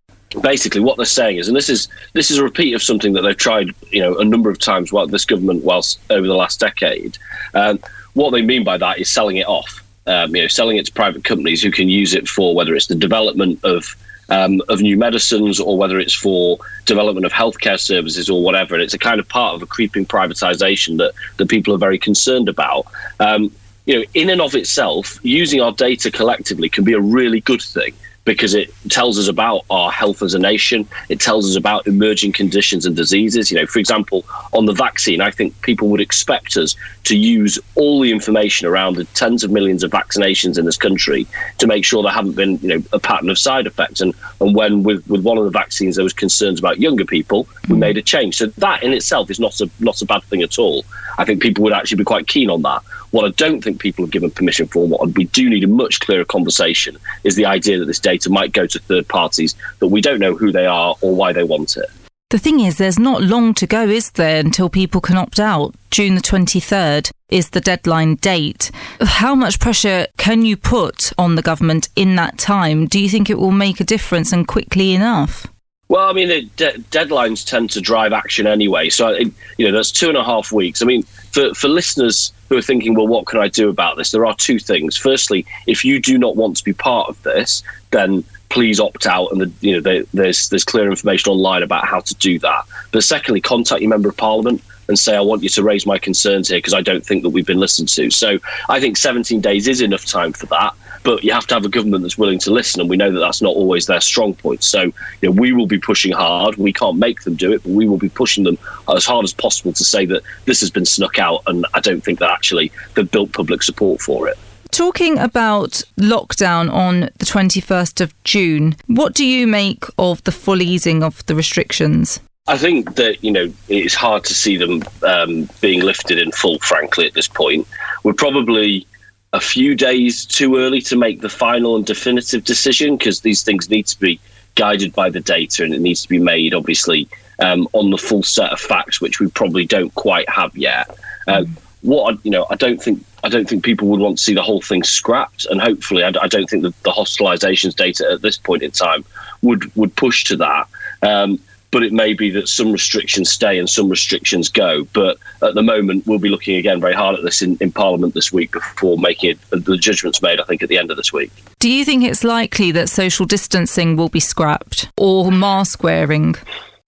Basically, what they're saying is, and this is this is a repeat of something that they've tried, you know, a number of times while this government, whilst over the last decade. Um, what they mean by that is selling it off, um, you know, selling it to private companies who can use it for whether it's the development of um, of new medicines or whether it's for development of healthcare services or whatever. And it's a kind of part of a creeping privatization that that people are very concerned about. Um, you know, in and of itself, using our data collectively can be a really good thing because it tells us about our health as a nation. It tells us about emerging conditions and diseases. You know, for example, on the vaccine, I think people would expect us to use all the information around the tens of millions of vaccinations in this country to make sure there haven't been, you know, a pattern of side effects. And and when with, with one of the vaccines there was concerns about younger people, we made a change. So that in itself is not a not a bad thing at all. I think people would actually be quite keen on that. What I don't think people have given permission for, what we do need a much clearer conversation, is the idea that this data might go to third parties that we don't know who they are or why they want it. The thing is, there's not long to go, is there, until people can opt out? June the 23rd is the deadline date. How much pressure can you put on the government in that time? Do you think it will make a difference and quickly enough? Well, I mean, the de- deadlines tend to drive action anyway. So, you know, that's two and a half weeks. I mean, for, for listeners who are thinking, well, what can I do about this? There are two things. Firstly, if you do not want to be part of this, then please opt out. And the, you know, the, there's there's clear information online about how to do that. But secondly, contact your member of parliament and say, I want you to raise my concerns here because I don't think that we've been listened to. So I think 17 days is enough time for that but you have to have a government that's willing to listen, and we know that that's not always their strong point. So, you know, we will be pushing hard. We can't make them do it, but we will be pushing them as hard as possible to say that this has been snuck out, and I don't think that actually they've built public support for it. Talking about lockdown on the 21st of June, what do you make of the full easing of the restrictions? I think that you know it's hard to see them um, being lifted in full. Frankly, at this point, we're probably a few days too early to make the final and definitive decision because these things need to be guided by the data and it needs to be made obviously um, on the full set of facts which we probably don't quite have yet. Um, what I, you know i don't think i don't think people would want to see the whole thing scrapped and hopefully i, I don't think that the hospitalizations data at this point in time would would push to that. Um, but it may be that some restrictions stay and some restrictions go. But at the moment, we'll be looking again very hard at this in, in Parliament this week before making it, the judgments made, I think, at the end of this week. Do you think it's likely that social distancing will be scrapped or mask wearing?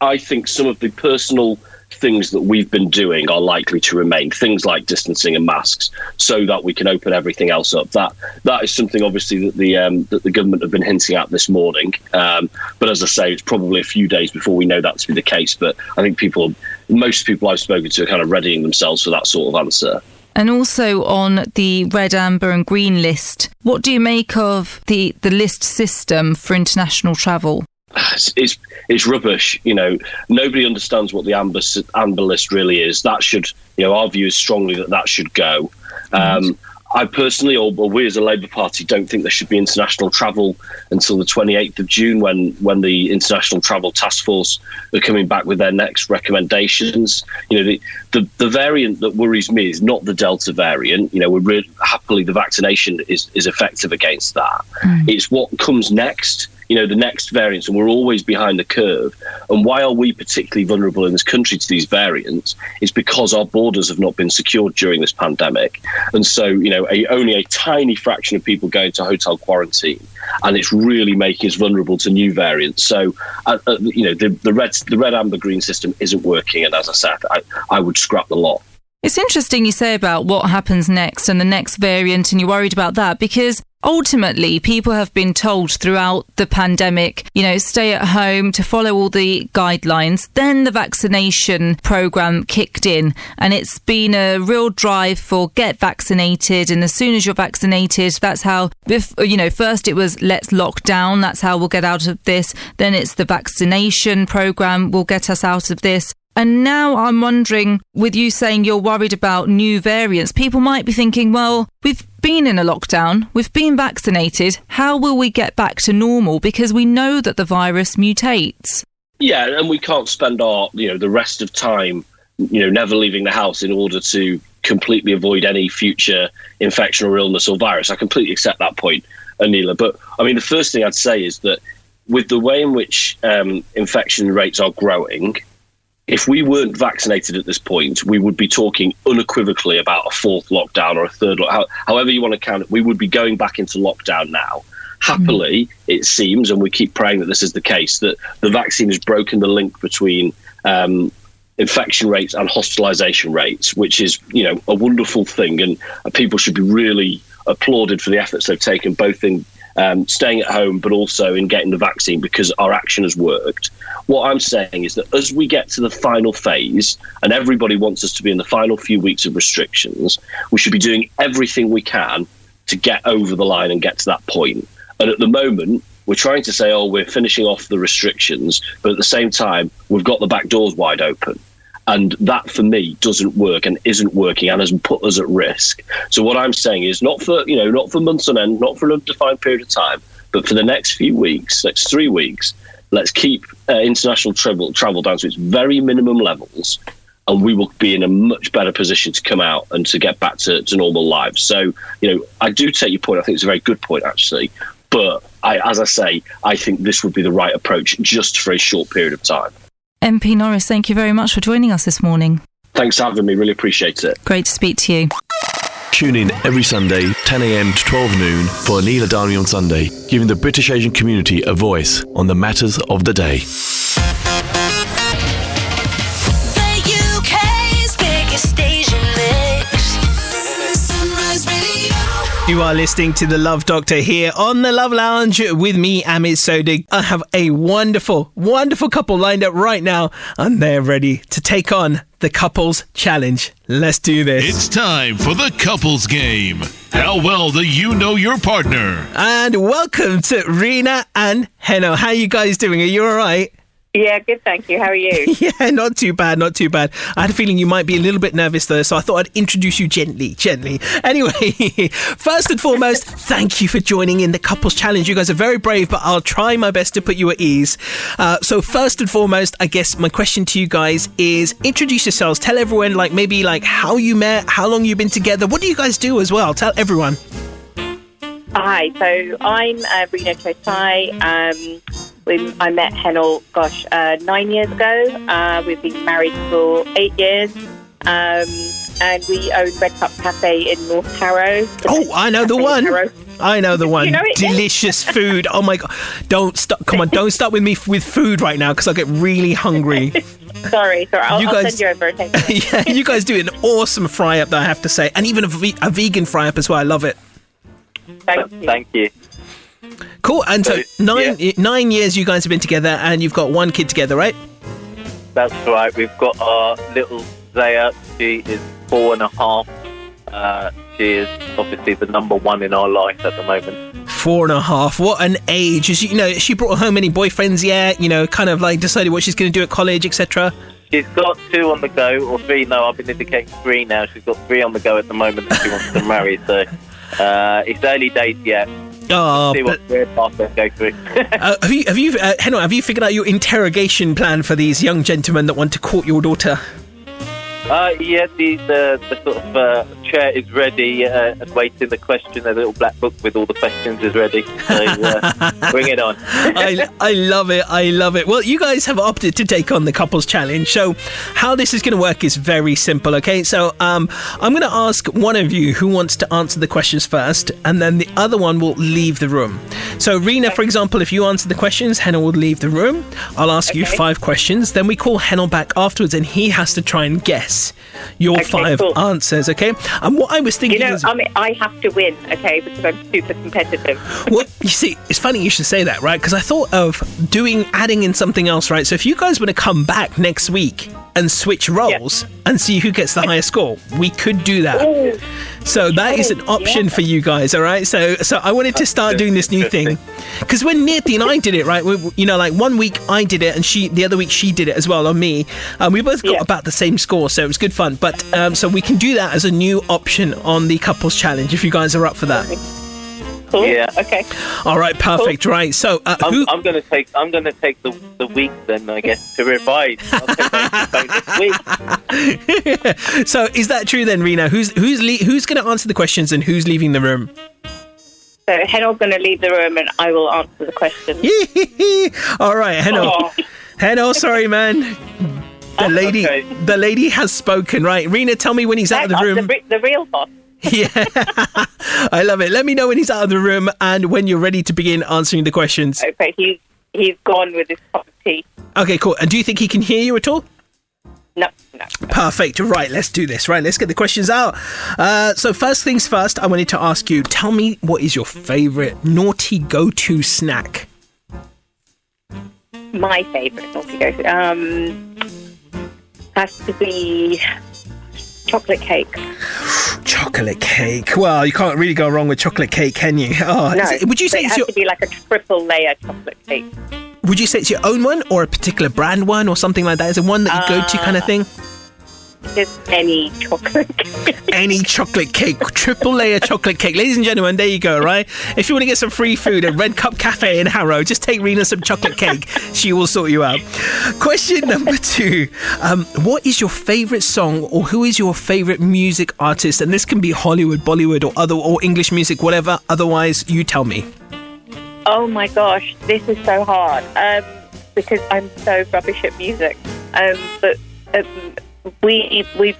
I think some of the personal things that we've been doing are likely to remain. Things like distancing and masks, so that we can open everything else up. That that is something obviously that the um, that the government have been hinting at this morning. Um, but as I say, it's probably a few days before we know that to be the case. But I think people, most people I've spoken to, are kind of readying themselves for that sort of answer. And also on the red, amber, and green list, what do you make of the, the list system for international travel? It's, it's, it's rubbish. You know, nobody understands what the amber amber list really is. That should, you know, our view is strongly that that should go. Um, I personally, or, or, we as a Labour Party, don't think there should be international travel until the 28th of June, when when the International Travel Task Force are coming back with their next recommendations. You know, the the, the variant that worries me is not the Delta variant. You know, we're really, happily the vaccination is is effective against that. It's what comes next you know the next variants, and we're always behind the curve. And why are we particularly vulnerable in this country to these variants? Is because our borders have not been secured during this pandemic, and so you know a, only a tiny fraction of people go into hotel quarantine, and it's really making us vulnerable to new variants. So uh, uh, you know the, the red the red amber green system isn't working, and as I said, I, I would scrap the lot. It's interesting you say about what happens next and the next variant, and you're worried about that because ultimately people have been told throughout the pandemic, you know, stay at home to follow all the guidelines. Then the vaccination program kicked in, and it's been a real drive for get vaccinated. And as soon as you're vaccinated, that's how, you know, first it was let's lock down, that's how we'll get out of this. Then it's the vaccination program will get us out of this. And now I'm wondering, with you saying you're worried about new variants, people might be thinking, well, we've been in a lockdown, we've been vaccinated, how will we get back to normal? Because we know that the virus mutates. Yeah, and we can't spend our, you know, the rest of time, you know, never leaving the house in order to completely avoid any future infection or illness or virus. I completely accept that point, Anila. But I mean, the first thing I'd say is that with the way in which um, infection rates are growing, if we weren't vaccinated at this point, we would be talking unequivocally about a fourth lockdown or a third, how, however you want to count it. We would be going back into lockdown now. Happily, mm-hmm. it seems, and we keep praying that this is the case, that the vaccine has broken the link between um, infection rates and hospitalization rates, which is, you know, a wonderful thing. And people should be really applauded for the efforts they've taken, both in um, staying at home, but also in getting the vaccine because our action has worked. What I'm saying is that as we get to the final phase, and everybody wants us to be in the final few weeks of restrictions, we should be doing everything we can to get over the line and get to that point. And at the moment, we're trying to say, oh, we're finishing off the restrictions, but at the same time, we've got the back doors wide open. And that for me doesn't work and isn't working and has put us at risk. So what I'm saying is not for you know not for months on end, not for an undefined period of time, but for the next few weeks, next three weeks, let's keep uh, international travel travel down to its very minimum levels, and we will be in a much better position to come out and to get back to, to normal lives. So you know I do take your point. I think it's a very good point actually, but I, as I say, I think this would be the right approach just for a short period of time. MP Norris, thank you very much for joining us this morning. Thanks for having me. Really appreciate it. Great to speak to you. Tune in every Sunday, 10 a.m. to 12 noon for Anila Dhami on Sunday, giving the British Asian community a voice on the matters of the day. You are listening to the Love Doctor here on the Love Lounge with me, Amit Sodha. I have a wonderful, wonderful couple lined up right now, and they're ready to take on the couples challenge. Let's do this. It's time for the couples game. How well do you know your partner? And welcome to Rena and Heno. How you guys doing? Are you all right? Yeah, good, thank you. How are you? (laughs) yeah, not too bad, not too bad. I had a feeling you might be a little bit nervous though, so I thought I'd introduce you gently, gently. (laughs) Anyway, (laughs) first and foremost, thank you for joining in the couples challenge. You guys are very brave, but I'll try my best to put you at ease. Uh, so first and foremost, I guess my question to you guys is introduce yourselves. Tell everyone, like maybe like how you met, how long you've been together. What do you guys do as well? Tell everyone. Hi, so I'm uh, Chotai. Um, we, I met Henel, gosh, uh, nine years ago. Uh, we've been married for eight years. Um, and we own Red Cup Cafe in North Harrow. Oh, I know the one. I know the one. You know it? Delicious food. Oh my god! Don't stop. Come on, don't start with me f- with food right now because I get really hungry. (laughs) sorry, sorry. I'll, You I'll guys- send you over a text. (laughs) yeah, you guys do an awesome fry up, though I have to say, and even a, ve- a vegan fry up as well. I love it. Thank you. Thank you. Cool. And so, So, nine nine years you guys have been together, and you've got one kid together, right? That's right. We've got our little Zaya. She is four and a half. Uh, she is obviously the number one in our life at the moment. Four and a half. What an age! Is she, you know, has she brought home any boyfriends yet? You know, kind of like decided what she's going to do at college, etc. She's got two on the go, or three. No, I've been indicating three now. She's got three on the go at the moment that she wants to marry. So (laughs) uh, it's early days yet. Oh, See what they go through. uh, have you have you uh, Henry, have you figured out your interrogation plan for these young gentlemen that want to court your daughter? Uh, yeah, the, the, the sort of uh, chair is ready uh, and waiting. The question, The little black book with all the questions is ready. So uh, (laughs) bring it on. I, I love it. I love it. Well, you guys have opted to take on the couples challenge. So, how this is going to work is very simple. Okay, so um, I'm going to ask one of you who wants to answer the questions first, and then the other one will leave the room. So, Rena, for example, if you answer the questions, Henel will leave the room. I'll ask you five questions. Then we call Henel back afterwards, and he has to try and guess your Okay, five cool. answers. Okay, and what I was thinking You know, is. I mean, I have to win, okay, because I'm super competitive. (laughs) Well, you see, it's funny you should say that, right? Because I thought of doing, adding in something else, right? So if you guys want to come back next week and switch roles and see who gets the highest score, we could do that. So that is an option for you guys, all right? So, so I wanted to start doing this new thing because when Nirti and I did it, right? We, you know, like one week I did it and she, the other week she did it as well on me. Um, we both got about the same score, so it was good fun. But um, so we can do that as a new option on the couples challenge if you guys are up for that. Cool. Yeah. Okay. All right, perfect. Right. So, uh, I'm, I'm going to take. I'm going to take the the week then. I guess to revise. (laughs) I'll take that this week. (laughs) so is that true then, Rena? Who's who's le- who's going to answer the questions and who's leaving the room? So Henel's going to leave the room and I will answer the question. (laughs) All right, Heno. Oh. Heno, sorry, man. The lady, the lady has spoken. Right, Rena, tell me when he's out of the room. The, the real boss. Yeah, (laughs) I love it. Let me know when he's out of the room and when you're ready to begin answering the questions. Okay, he's he's gone with his cup of tea. Okay, cool. And do you think he can hear you at all? No, no. Perfect. Right, let's do this. Right, let's get the questions out. Uh, so, first things first, I wanted to ask you tell me what is your favorite naughty go to snack? My favourite naughty go to um has to be chocolate cake. Chocolate cake. Well, you can't really go wrong with chocolate cake, can you? (laughs) Oh, no, it- would you say it it's has your to be like a triple layer chocolate cake? Would you say it's your own one or a particular brand one or something like that? Is it one that you go to kind of Uh, thing? Just any chocolate. (laughs) Any chocolate cake, triple layer chocolate cake. Ladies and gentlemen, there you go, right? If you want to get some free food at Red Cup Cafe in Harrow, just take Rena some chocolate cake. She will sort you out. Question number two um, What is your favorite song or who is your favorite music artist? And this can be Hollywood, Bollywood, or other or English music, whatever. Otherwise, you tell me. Oh my gosh, this is so hard um, because I'm so rubbish at music. Um, but um, we we've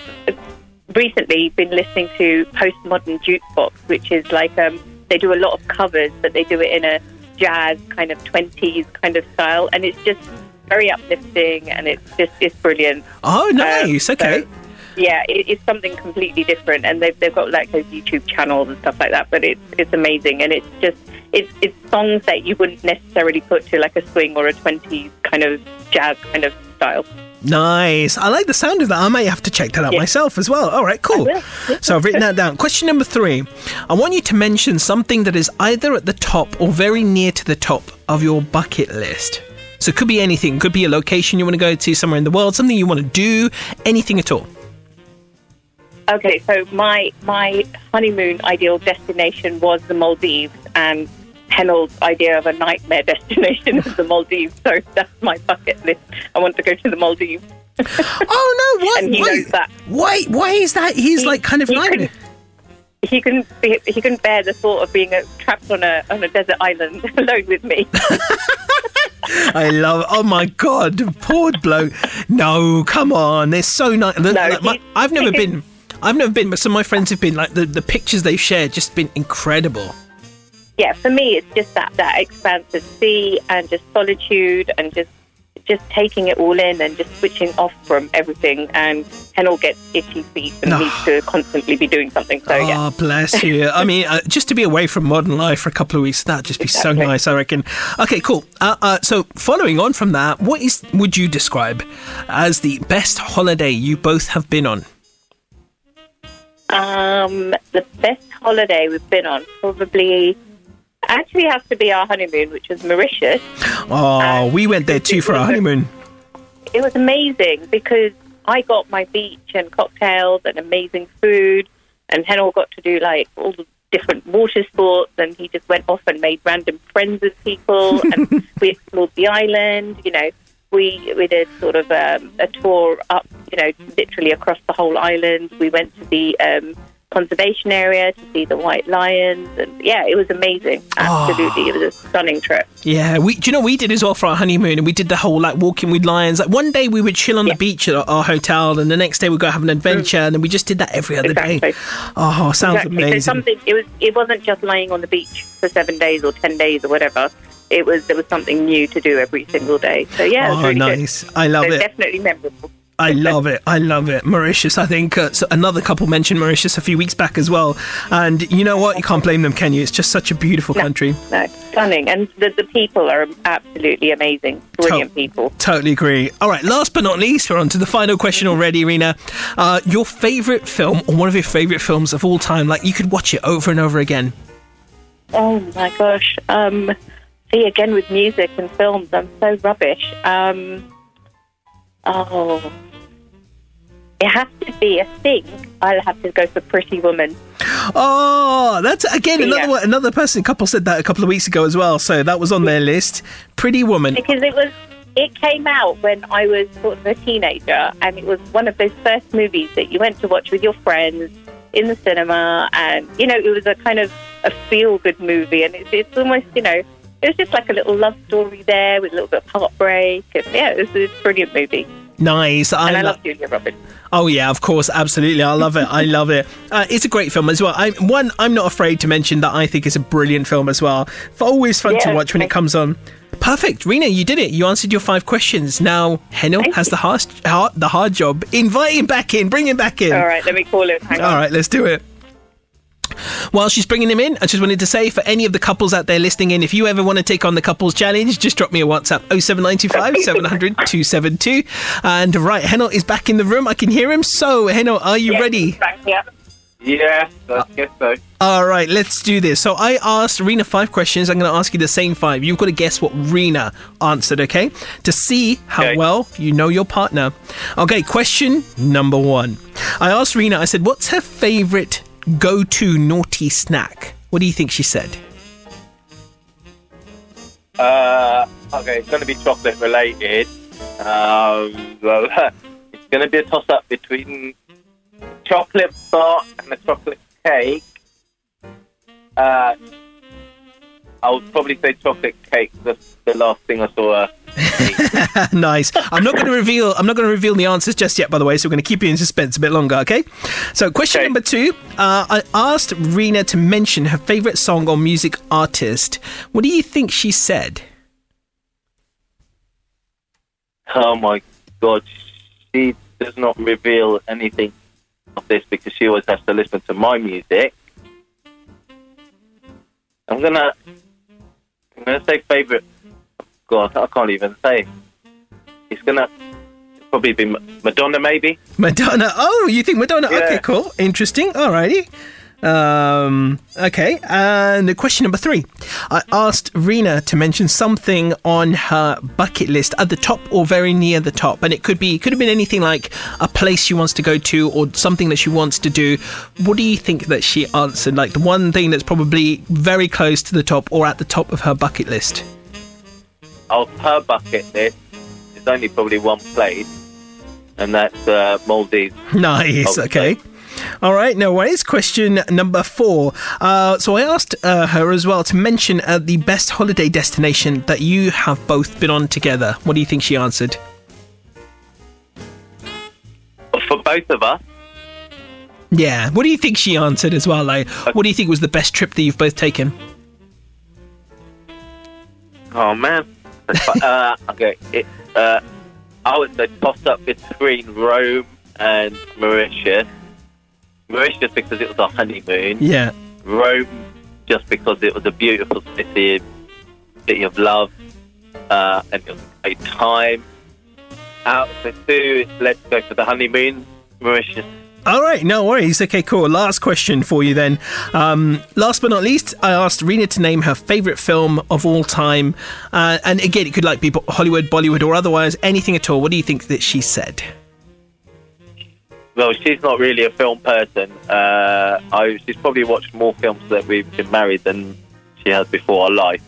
recently been listening to postmodern jukebox, which is like um, they do a lot of covers, but they do it in a jazz kind of twenties kind of style, and it's just very uplifting, and it's just it's brilliant. Oh, nice. Um, okay. so, yeah, it, it's something completely different, and they've they've got like those YouTube channels and stuff like that. But it's it's amazing, and it's just it's it's songs that you wouldn't necessarily put to like a swing or a twenties kind of jazz kind of style. Nice. I like the sound of that. I might have to check that out myself as well. All right, cool. So I've written that down. Question number three. I want you to mention something that is either at the top or very near to the top of your bucket list. So it could be anything. it Could be a location you want to go to somewhere in the world, something you want to do, anything at all. Okay, so my my honeymoon ideal destination was the Maldives, and Henel's idea of a nightmare (laughs) destination is the Maldives. So that's my bucket list. I want to go to the Maldives. (laughs) oh no! Why? And he why, knows that. Why? Why is that? He's like kind of he nightmare. He couldn't. Be, he couldn't bear the thought of being uh trapped on a on a desert island (laughs) alone with me. I love. Oh my god, poor bloke. No, come on. They're so nice. he- I've never been. I've never been, but some of my friends have been. Like the, the pictures they've shared, just been incredible. Yeah, for me, it's just that that expanse of sea and just solitude and just just taking it all in and just switching off from everything. And Henel gets itchy feet and No. needs to constantly be doing something. So oh, yeah. bless you. I mean, uh, just to be away from modern life for a couple of weeks, that'd just be so nice, I reckon. Okay, cool. Uh, uh, so, following on from that, what is would you describe as the best holiday you both have been on? Um, the best holiday we've been on probably actually has to be our honeymoon, which was Mauritius. Oh, we went there too for our honeymoon. It was amazing because I got my beach and cocktails and amazing food, and Henel got to do like all the different water sports, and he just went off and made random friends with people, and (laughs) we explored the island. You know, we we did sort of um, a tour up, you know, literally across the whole island. We went to the um, conservation area to see the white lions, and yeah, it was amazing. Absolutely, it was a ah. stunning trip. Yeah, we. Do you know we did as well for our honeymoon, and we did the whole like walking with lions. Like one day we would chill on the beach at our, our hotel, and the next day we'd go have an mm. adventure, and then we just did that every other day. Oh, sounds exactly. So amazing. something it was. It wasn't just lying on the beach for seven days or ten days or whatever. It was there was something new to do every single day. So yeah, it was Oh, really nice. good. I love so it. Definitely memorable. I love it. I love it. Mauritius. I think uh, so another couple mentioned Mauritius a few weeks back as well. And you know what? You can't blame them, can you? It's just such a beautiful country. No, stunning, and the, the people are absolutely amazing. Brilliant people. Totally agree. All right, last but not least, we're on to the final question already, Rena. Uh, your favorite film or one of your favorite films of all time? Like you could watch it over and over again. Oh my gosh. Um, see, again with music and films, I'm so rubbish. Um, oh. It has to be, a thing. I'll have to go for Pretty Woman. Oh, that's again another one, another person couple said that a couple of weeks ago as well. So that was on their list. Pretty Woman. Because it was, it came out when I was sort of a teenager, and it was one of those first movies that you went to watch with your friends in the cinema, and you know, it was a kind of a feel-good movie, and it's, it's almost, you know, it was just like a little love story there with a little bit of heartbreak, and yeah, it was, a brilliant movie. Nice. and I lo- love Julia Roberts. Oh yeah, of course, absolutely. I love it. I love it. Uh, it's a great film as well. I, one, I'm not afraid to mention that I think it's a brilliant film as well. It's always fun to watch when it comes on. Perfect, Rena, you did it. You answered your five questions. Now Heno has the hard, hard, the hard job. Invite him back in. Bring him back in. All right, let me call him. Hang All on. right, let's do it. While she's bringing him in, I just wanted to say for any of the couples out there listening in, if you ever want to take on the couples challenge, just drop me a WhatsApp 07925 700 272. And right, Heno is back in the room. I can hear him. So, Heno, are you ready? Yeah. Yeah, I guess so. All right, let's do this. So I asked Rena five questions. I'm going to ask you the same five. You've got to guess what Rena answered, okay? To see how well you know your partner. Okay, question number one. I asked Rena, I said, what's her favorite go to naughty snack? What do you think she said? Uh, okay, it's going to be chocolate related. Um, well, (laughs) it's going to be a toss up between chocolate bar and a chocolate cake. Uh, I would probably say chocolate cake. That's the last thing I saw her. (laughs) nice. I'm not going to reveal. I'm not going to reveal the answers just yet. By the way, so we're going to keep you in suspense a bit longer. Okay. So, question number two. Uh, I asked Rena to mention her favorite song or music artist. What do you think she said? Oh my god, she does not reveal anything of this because she always has to listen to my music. I'm gonna, I'm gonna say favorite. God, I can't even say. It's gonna probably be Madonna, maybe. Madonna. Oh, you think Madonna? Yeah. Okay, cool. Interesting. Alrighty. Um, okay. And the question number three. I asked Rena to mention something on her bucket list at the top or very near the top. And it could be, could have been anything like a place she wants to go to or something that she wants to do. What do you think that she answered? Like the one thing that's probably very close to the top or at the top of her bucket list? Of her bucket list, there's only probably one place, and that's uh, Maldives. (laughs) Nice. Okay. All right. No worries. Question number four. Uh, so I asked uh, her as well to mention uh, the best holiday destination that you have both been on together. What do you think she answered? For both of us, Yeah. What do you think she answered as well? Like, what do you think was the best trip that you've both taken? Oh man. Uh, okay. It, uh, I would say toss up between Rome and Mauritius. Mauritius because it was our honeymoon. Yeah. Rome just because it was a beautiful city, city of love, uh, and it was a great time. Out of the two, let's go for the honeymoon. Mauritius. All right, no worries. Okay, cool. Last question for you then. Um, last but not least, I asked Rena to name her favorite film of all time, uh, and again, it could like be Hollywood, Bollywood, or otherwise, anything at all. What do you think that she said? Well, she's not really a film person. Uh, I, she's probably watched more films that we've been married than she has before our life.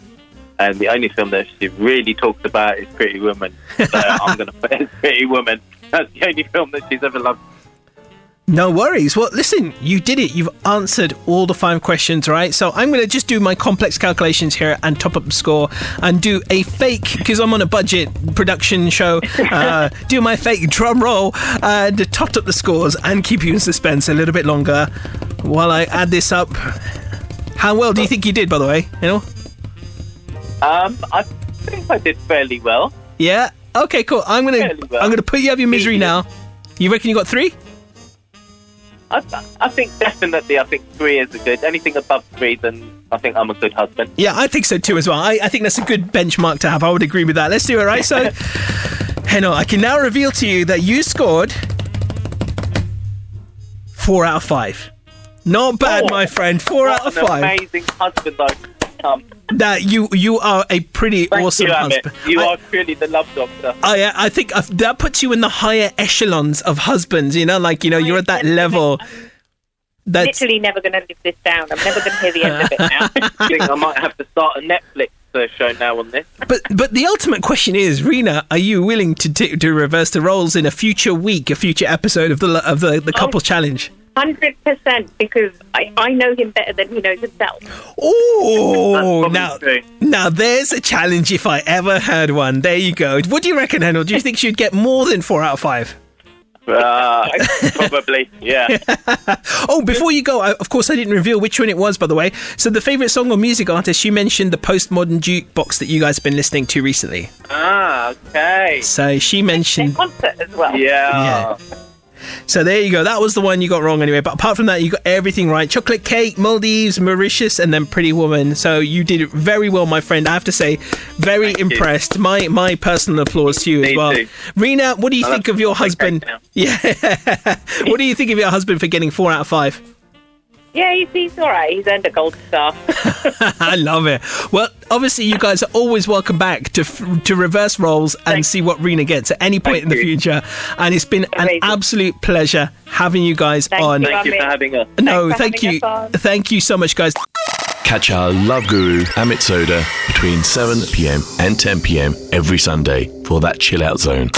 And the only film that she really talks about is Pretty Woman. So (laughs) I'm going to put it Pretty Woman. That's the only film that she's ever loved. No worries. Well, listen, you did it. You've answered all the five questions, right? So I'm going to just do my complex calculations here and top up the score and do a fake, because I'm on a budget production show, uh, (laughs) do my fake drum roll and top up the scores and keep you in suspense a little bit longer while I add this up. How well do you think you did, by the way? You know? Um, I think I did fairly well. Yeah. Okay, cool. I'm gonna well. I'm gonna put you out of your misery now. You reckon you got three? I, I think definitely, I think three is a good. Anything above three, then I think I'm a good husband. Yeah, I think so too as well. I, I think that's a good benchmark to have. I would agree with that. Let's do it, right? So, (laughs) Heno, I can now reveal to you that you scored four out of five. Not bad, Oh, my friend. Four out of an five. Amazing husband I've become. That you you are a pretty Thank awesome you, Amit. husband. You I- are truly the love doctor. I, I think uh, that puts you in the higher echelons of husbands. You know, like you know, you're at that level. That's Literally never going to live this down. I'm never going to hear the end of it now. (laughs) I think I might have to start a Netflix uh, show now on this. But but the ultimate question is, Rena, are you willing to t- to reverse the roles in a future week, a future episode of the of the, the couples challenge? Hundred percent, because I, I know him better than he knows himself. Oh, now now there's a challenge if I ever heard one. There you go. What do you reckon, Henel? Do you think she'd get more than four out of five? Uh, probably, yeah. (laughs) Oh, before you go, I, of course, I didn't reveal which one it was, by the way. So, the favorite song or music artist, you mentioned the postmodern jukebox that you guys have been listening to recently. Ah, okay. So, she mentioned. Concert as well. Yeah. So there you go. That was the one you got wrong anyway. But apart from that, you got everything right. Chocolate cake, Maldives, Mauritius, and then Pretty Woman. So you did very well, my friend. I have to say, very Thank you. impressed. My my personal applause to you as well. too. Rena, what do you I'll think of your husband? (laughs) Yeah. (laughs) what do you think of your husband for getting four out of five? Yeah, he's, he's all right. He's earned a gold star. (laughs) (laughs) (laughs) I love it. Well, obviously, you guys are always welcome back to to reverse roles and see what Rena gets at any point in the future. And it's been an absolute pleasure having you guys on. Thank you for having us. No, thank you. Thank you so much, guys. Catch our love guru Amit Sodha between 7 pm and 10 pm every Sunday for that chill out zone.